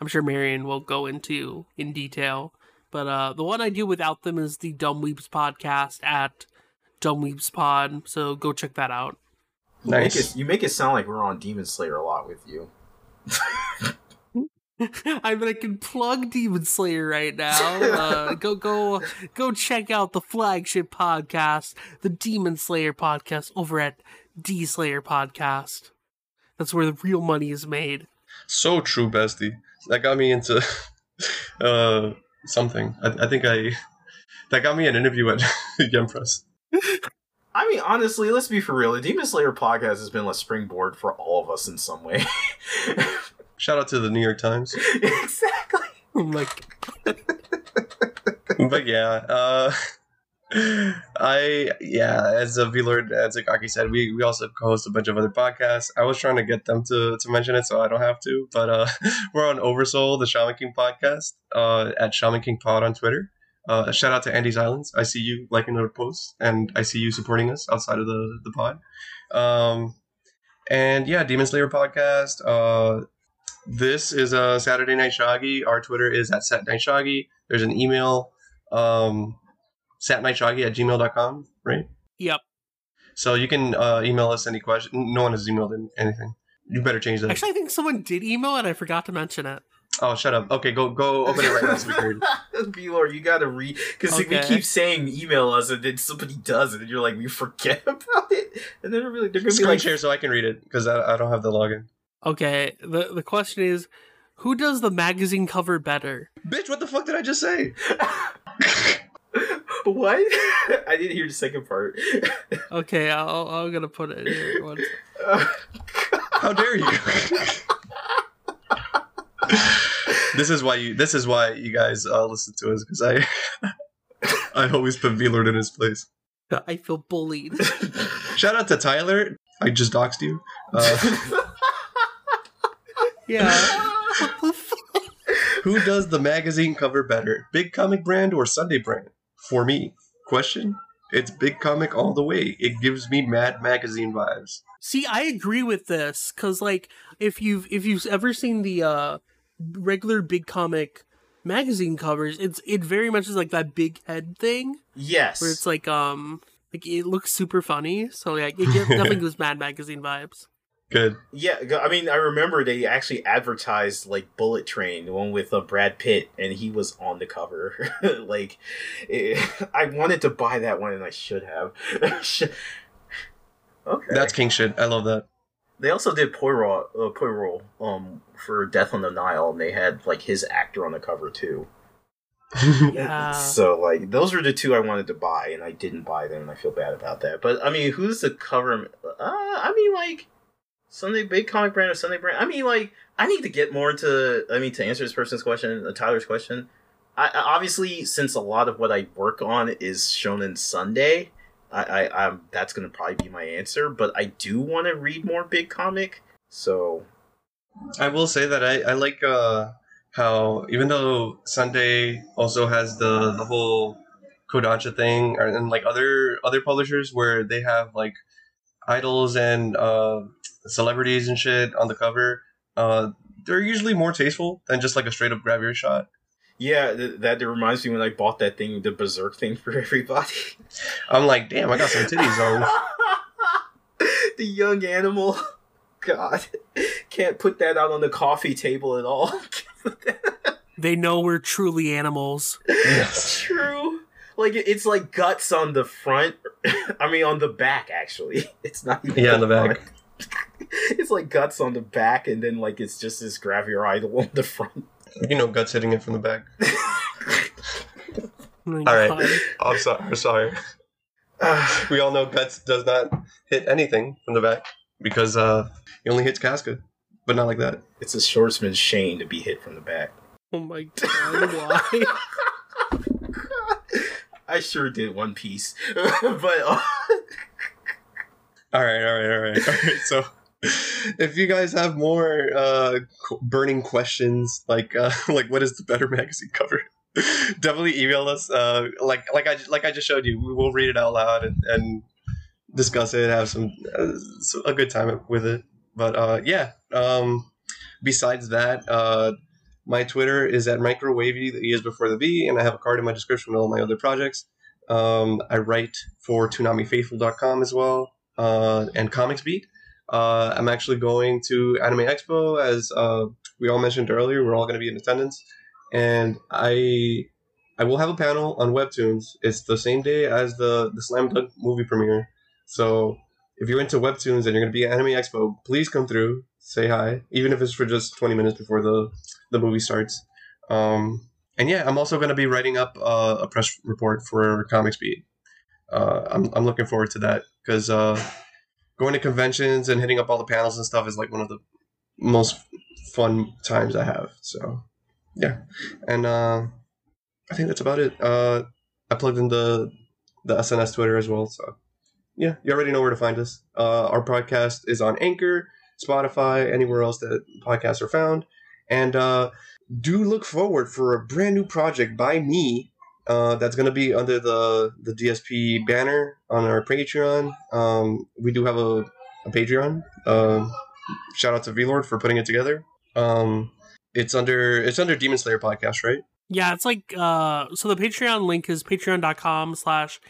I'm sure Marion will go into in detail. But uh, the one I do without them is the Dumb Weebs podcast at Dumb Weebs Pod, so go check that out. You make, Nice. it, you make it sound like we're on Demon Slayer a lot with you. I mean, I can plug Demon Slayer right now. Uh, go, go, go! Check out the flagship podcast, the Demon Slayer podcast, over at D Slayer Podcast. That's where the real money is made. So true, bestie. That got me into uh something. I, I think I that got me an interview at Yen Press. I mean, honestly, let's be for real. The Demon Slayer podcast has been a springboard for all of us in some way. Shout out to the New York Times. exactly. I'm like, but yeah, uh, I yeah, as a VLord, as Sakaki said, we we also co-host a bunch of other podcasts. I was trying to get them to to mention it, so I don't have to. But uh, we're on Oversoul, the Shaman King podcast, uh, at Shaman King Pod on Twitter. Uh, shout out to Andy's Islands. I see you liking our posts, and I see you supporting us outside of the the pod. Um, and yeah, Demon Slayer podcast. Uh, this is a Saturday Night Shoggy. Our Twitter is at Sat Night Shoggy. There's an email, um, satnightshoggy at gmail.com, right? yep. So you can uh, email us any question. No one has emailed in anything. You better change that. Actually, I think someone did email and I forgot to mention it. oh, shut up. Okay, go go open it right now so we can read you gotta read because we keep saying email us, and then somebody does it, and you're like, we forget about it, and then they're really they're gonna be like, share so I can read it because I, I don't have the login. Okay. the The question is, who does the magazine cover better? Bitch, what the fuck did I just say? what? I didn't hear the second part. Okay, I'll, I'm gonna put it here. One How dare you? this is why you. This is why you guys uh, listen to us because I. I always put VLord in his place. I feel bullied. Shout out to Tyler. I just doxed you. Uh, Yeah. What the fuck? who does the magazine cover better, Big Comic Brand or Sunday Brand? For me, question. It's Big Comic all the way. It gives me Mad Magazine vibes. See, I agree with this because, like, if you've if you've ever seen the uh regular big comic magazine covers, it's it very much is like that big head thing yes, where it's like um like it looks super funny. So like it gives, definitely gives Mad Magazine vibes. Good. Yeah, I mean, I remember they actually advertised like Bullet Train, the one with uh, Brad Pitt, and he was on the cover. like, eh, I wanted to buy that one, and I should have. Okay, That's king shit. I love that. they also did Poirot, uh, Poirot, um, for Death on the Nile, and they had like his actor on the cover too. Yeah. So like those are the two I wanted to buy, and I didn't buy them, and I feel bad about that. But I mean, who's the cover? Uh, I mean, like Sunday big comic brand or Sunday brand. I mean, like I need to get more into. I mean, to answer this person's question, uh, Tyler's question. I, I obviously since a lot of what I work on is Shonen Sunday. I, I I'm that's gonna probably be my answer, but I do want to read more big comic. So I will say that I, I like uh, how even though Sunday also has the the whole Kodansha thing, and like other other publishers where they have like idols and uh, celebrities and shit on the cover, uh, they're usually more tasteful than just like a straight up grab your shot. yeah, th- that reminds me when I bought that thing, the Berserk thing for everybody. I'm like, damn, I got some titties on. the young animal. God, can't put that out on the coffee table at all. They know we're truly animals. Yes. True. Like it's like guts on the front. I mean, on the back. Actually, it's not even Yeah, on the back. Front. it's like guts on the back, and then like it's just this gravure idol on the front. You know, guts hitting it from the back. Oh All right. I'm sorry. I'm sorry. Ah, We all know guts does not hit anything from the back because uh, he only hits Casca, but not like that. it's a swordsman's shame to be hit from the back. Oh my god, why? I sure did One Piece, but uh, All right, all right, all right, all right. So, if you guys have more uh, burning questions, like uh, like what is the better magazine cover, definitely email us. Uh, like like I like I just showed you, we will read it out loud and, and discuss it, have some uh, a good time with it. But uh, yeah. Um, besides that, uh, my Twitter is at microwaevy. The E is before the V, and I have a card in my description with all my other projects. Um, I write for ToonamiFaithful.com as well and Comics Beat. Uh, I'm actually going to Anime Expo, as uh, we all mentioned earlier. We're all going to be in attendance, and I I will have a panel on webtoons. It's the same day as the the Slam Dunk movie premiere. So if you're into webtoons and you're going to be at Anime Expo, please come through, say hi, even if it's for just 20 minutes before the the movie starts. Um, and yeah, I'm also going to be writing up uh, a press report for Comics Beat. Uh, I'm I'm looking forward to that because uh, going to conventions and hitting up all the panels and stuff is like one of the most fun times I have. So yeah, and uh, I think that's about it. Uh, I plugged in the the SNS Twitter as well. So yeah, you already know where to find us. Uh, our podcast is on Anchor, Spotify, anywhere else that podcasts are found, and uh, do look forward for a brand new project by me uh, that's going to be under the the DSP banner on our Patreon. Um, we do have a, a Patreon. Um, shout out to VLord for putting it together. Um, it's under it's under Demon Slayer podcast, right? Yeah, it's like uh so the Patreon link is patreon.com slash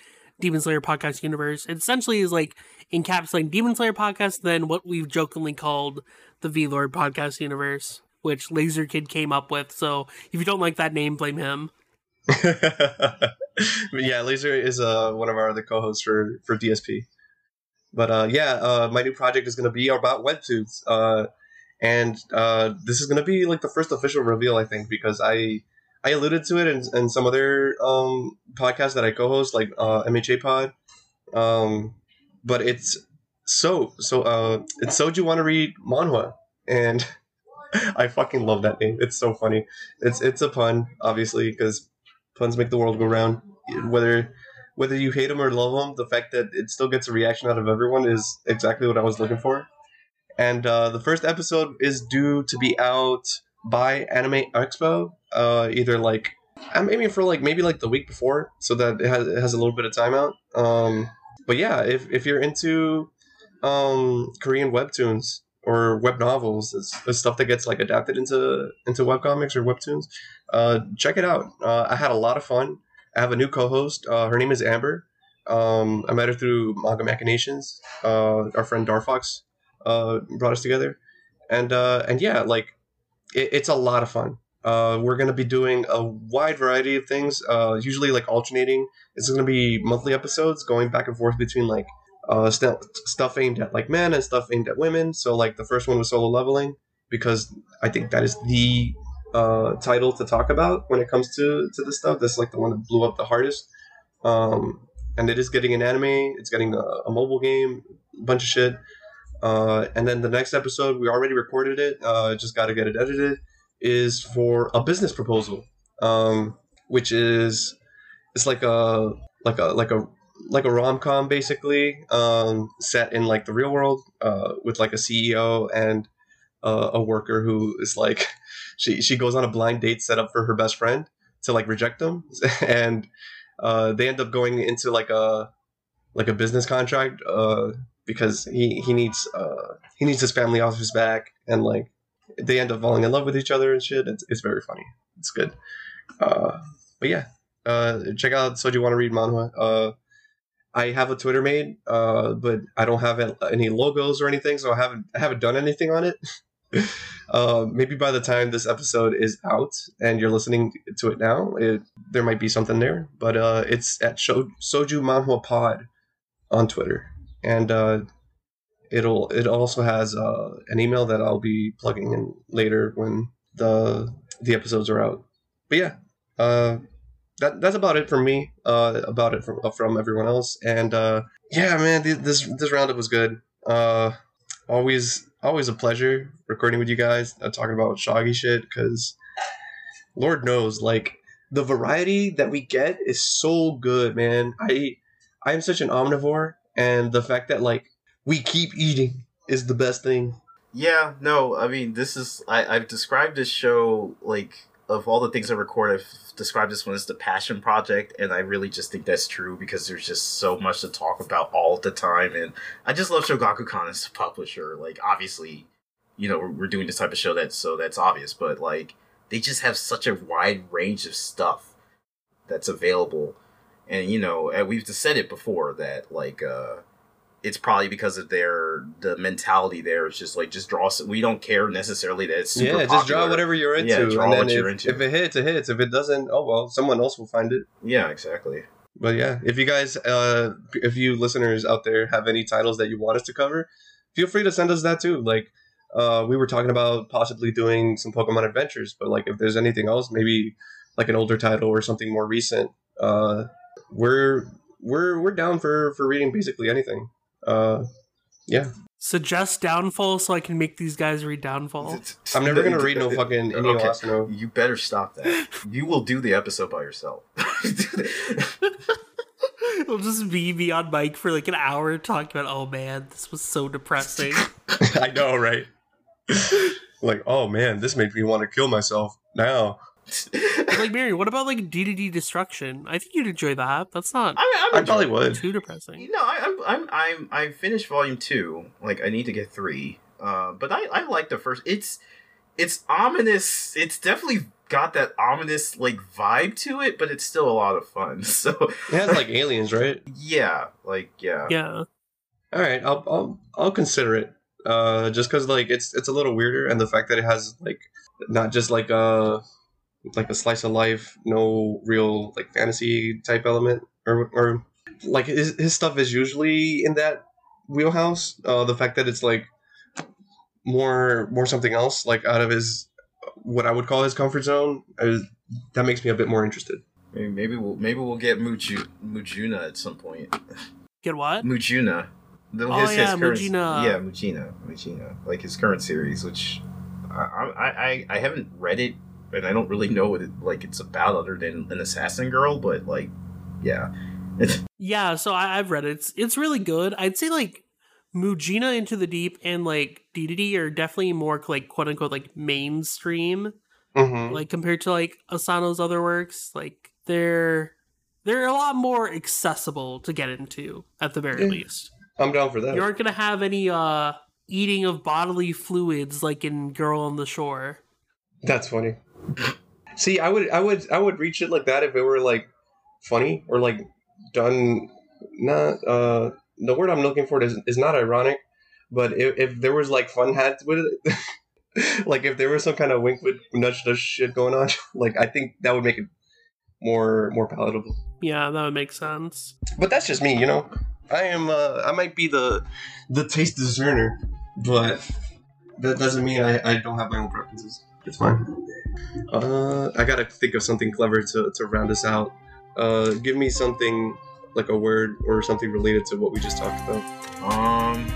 Demon Slayer Podcast Universe. It essentially is like encapsulating Demon Slayer Podcast, then what we've jokingly called the VLord Podcast Universe, which Laser Kid came up with. So if you don't like that name, blame him. Yeah, Laser is uh, one of our other co-hosts for for DSP. But uh, yeah, uh, my new project is going to be about webtoons, uh, and uh, this is going to be like the first official reveal, I think, because I I alluded to it in, in some other um, podcasts that I co-host, like uh, MHA Pod. Um, but it's so so uh, it's so you want to read manhwa, and I fucking love that name. It's so funny. It's it's a pun, obviously, because puns make the world go round. Whether whether you hate them or love them, the fact that it still gets a reaction out of everyone is exactly what I was looking for. And uh, the first episode is due to be out by Anime Expo, uh, either like I'm aiming for like maybe like the week before, so that it has, it has a little bit of time out. Um, but yeah, if if you're into um, Korean webtoons or web novels, it's, it's stuff that gets like adapted into into webcomics or webtoons, uh, check it out. Uh, I had a lot of fun. I have a new co-host. Uh, her name is Amber. Um, I met her through Manga Machinations. Uh, our friend Darfox uh, brought us together, and uh, and yeah, like it, it's a lot of fun. We're gonna be doing a wide variety of things. Usually like alternating. It's gonna be monthly episodes going back and forth between like st- stuff aimed at like men and stuff aimed at women. So like the first one was solo leveling because I think that is the uh, title to talk about when it comes to to this stuff. This is like the one that blew up the hardest. Um, and it is getting an anime. It's getting a, a mobile game, a bunch of shit. Uh, and then the next episode, we already recorded it. Uh, just got to get it edited. Is for a business proposal, um, which is it's like a like a like a like a rom com basically, um, set in like the real world, uh, with like a CEO and uh, a worker who is like she she goes on a blind date set up for her best friend to like reject them, and uh, they end up going into like a like a business contract uh, because he he needs uh, he needs his family off his back, and like they end up falling in love with each other and shit. It's it's very funny. It's good. Uh, but yeah, uh, check out So Do You Want to Read Manhwa. Uh, I have a Twitter made, uh, but I don't have any logos or anything, so I haven't I haven't done anything on it. uh, maybe by the time this episode is out and you're listening to it now, it, there might be something there. But uh, it's at Sho- Soju Manhwa Pod on Twitter, and uh, it'll it also has uh, an email that I'll be plugging in later when the the episodes are out. But yeah, uh, that that's about it from me. Uh, about it from from everyone else, and yeah, man, this this roundup was good. Always always a pleasure recording with you guys, uh, talking about shoggy shit, because Lord knows, like the variety that we get is so good, man. I I am such an omnivore, and the fact that like we keep eating is the best thing. Yeah, no, I mean this is I, I've described this show like of all the things I record, I've described this one as the passion project, and I really just think that's true because there's just so much to talk about all the time, and I just love Shogakukan as a publisher. Like, obviously, you know, we're doing this type of show that's so that's obvious, but like, they just have such a wide range of stuff that's available, and you know, we've said it before that like, uh, it's probably because of their the mentality there is just like just draw. We don't care necessarily that it's yeah, just draw whatever you're into. Yeah, draw what if, you're into. If it hits, it hits. If it doesn't, oh well, someone else will find it. Yeah, exactly. But yeah, if you guys, uh, if you listeners out there have any titles that you want us to cover, feel free to send us that too. Like, uh, we were talking about possibly doing some Pokemon Adventures, but like if there's anything else, maybe like an older title or something more recent, uh, we're we're we're down for for reading basically anything. Uh, yeah. Suggest Downfall so I can make these guys read Downfall. I'm never gonna read no fucking Inio okay. Asano. You better stop that. you will do the episode by yourself. It'll just be me on mic for like an hour talking about, oh man, this was so depressing. I know, right? like, oh man, this made me want to kill myself now. Like Mary, what about like DDD Destruction? I think you'd enjoy that. That's not. I, I probably would. Too depressing. No, I, I'm I'm I'm I finished volume two. Like I need to get three. Uh, but I I like the first. It's it's ominous. It's definitely got that ominous like vibe to it, but it's still a lot of fun. So it has like aliens, right? Yeah, like yeah, yeah. All right, I'll I'll I'll consider it. Uh, just because like it's it's a little weirder, and the fact that it has like not just like uh like a slice of life, no real like fantasy type element, or or like his his stuff is usually in that wheelhouse. Uh, the fact that it's like more more something else, like out of his what I would call his comfort zone, is, that makes me a bit more interested. Maybe, maybe we'll maybe we'll get Muju, Mujuna at some point. Get what? Mujuna. The, oh his, yeah, his current, Mujina. Yeah, Mujina, Mujina, like his current series, which I, I I haven't read it and I don't really know what it like it's about other than an assassin girl, but like, yeah, yeah. So I, have read it. It's it's really good. I'd say like Mujina Into the Deep and like DDD are definitely more like quote unquote like mainstream, mm-hmm. like compared to like Asano's other works. Like they're they're a lot more accessible to get into at the very yeah. least. I'm down for that. You aren't gonna have any uh eating of bodily fluids like in Girl on the Shore. That's funny. See, I would, I would, I would reach it like that if it were like funny or like done. Not uh, the word I'm looking for is is not ironic, but if, if there was like fun hats with it, like if there was some kind of wink with nudge nudge shit going on, like I think that would make it more more palatable. Yeah, that would make sense. But that's just me, you know. I am uh, I might be the the taste discerner, but that doesn't mean I, I don't have my own preferences. It's fine. Uh, I gotta think of something clever to, to round us out. Uh, give me something like a word or something related to what we just talked about. Um,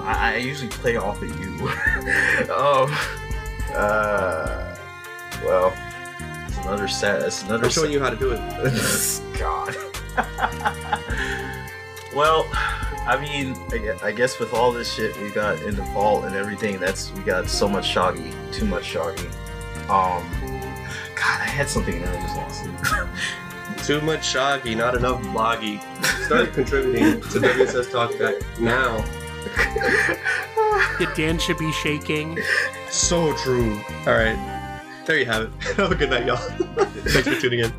I, I usually play off of you. um, uh, well, it's another set. It's another. I'm showing you how to do it. God. well, I mean, I guess with all this shit we got in the vault and everything, that's we got so much shoggy, too much shoggy. Um, God, I had something and I just lost it. Too much shoggy, not enough bloggy. Start contributing to WSS Talk Back now. Yeah, Dan should be shaking. So true. All right. There you have it. Have a good night, y'all. Thanks for tuning in.